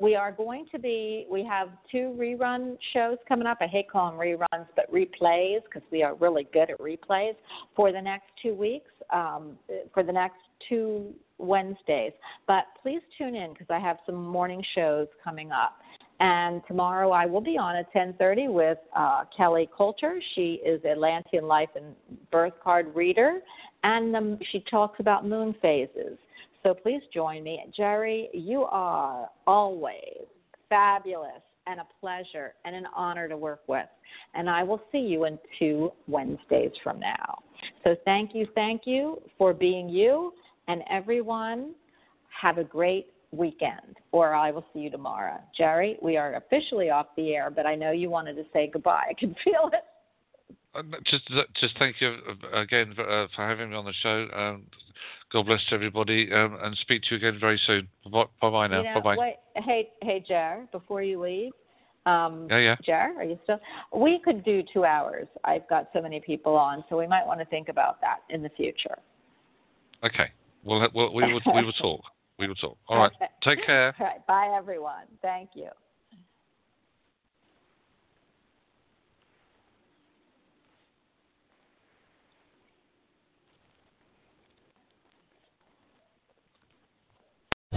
We are going to be. We have two rerun shows coming up. I hate calling reruns, but replays because we are really good at replays for the next two weeks. Um, for the next two Wednesdays. But please tune in because I have some morning shows coming up. And tomorrow I will be on at 10:30 with uh, Kelly Coulter. She is Atlantean life and birth card reader, and um, she talks about moon phases. So please join me, Jerry. You are always fabulous and a pleasure and an honor to work with. And I will see you in two Wednesdays from now. So thank you, thank you for being you, and everyone have a great weekend, or I will see you tomorrow. Jerry, we are officially off the air, but I know you wanted to say goodbye. I can feel it. Uh, Just, just thank you uh, again for, uh, for having me on the show. Um, God bless everybody, um, and speak to you again very soon. Bye bye now. You know, bye bye. Hey, hey, Jer, before you leave, um, Yeah, yeah. Jer, are you still? We could do two hours. I've got so many people on, so we might want to think about that in the future. Okay. Well, well we will we will talk. We will talk. All right. Okay. Take care. All right. Bye, everyone. Thank you.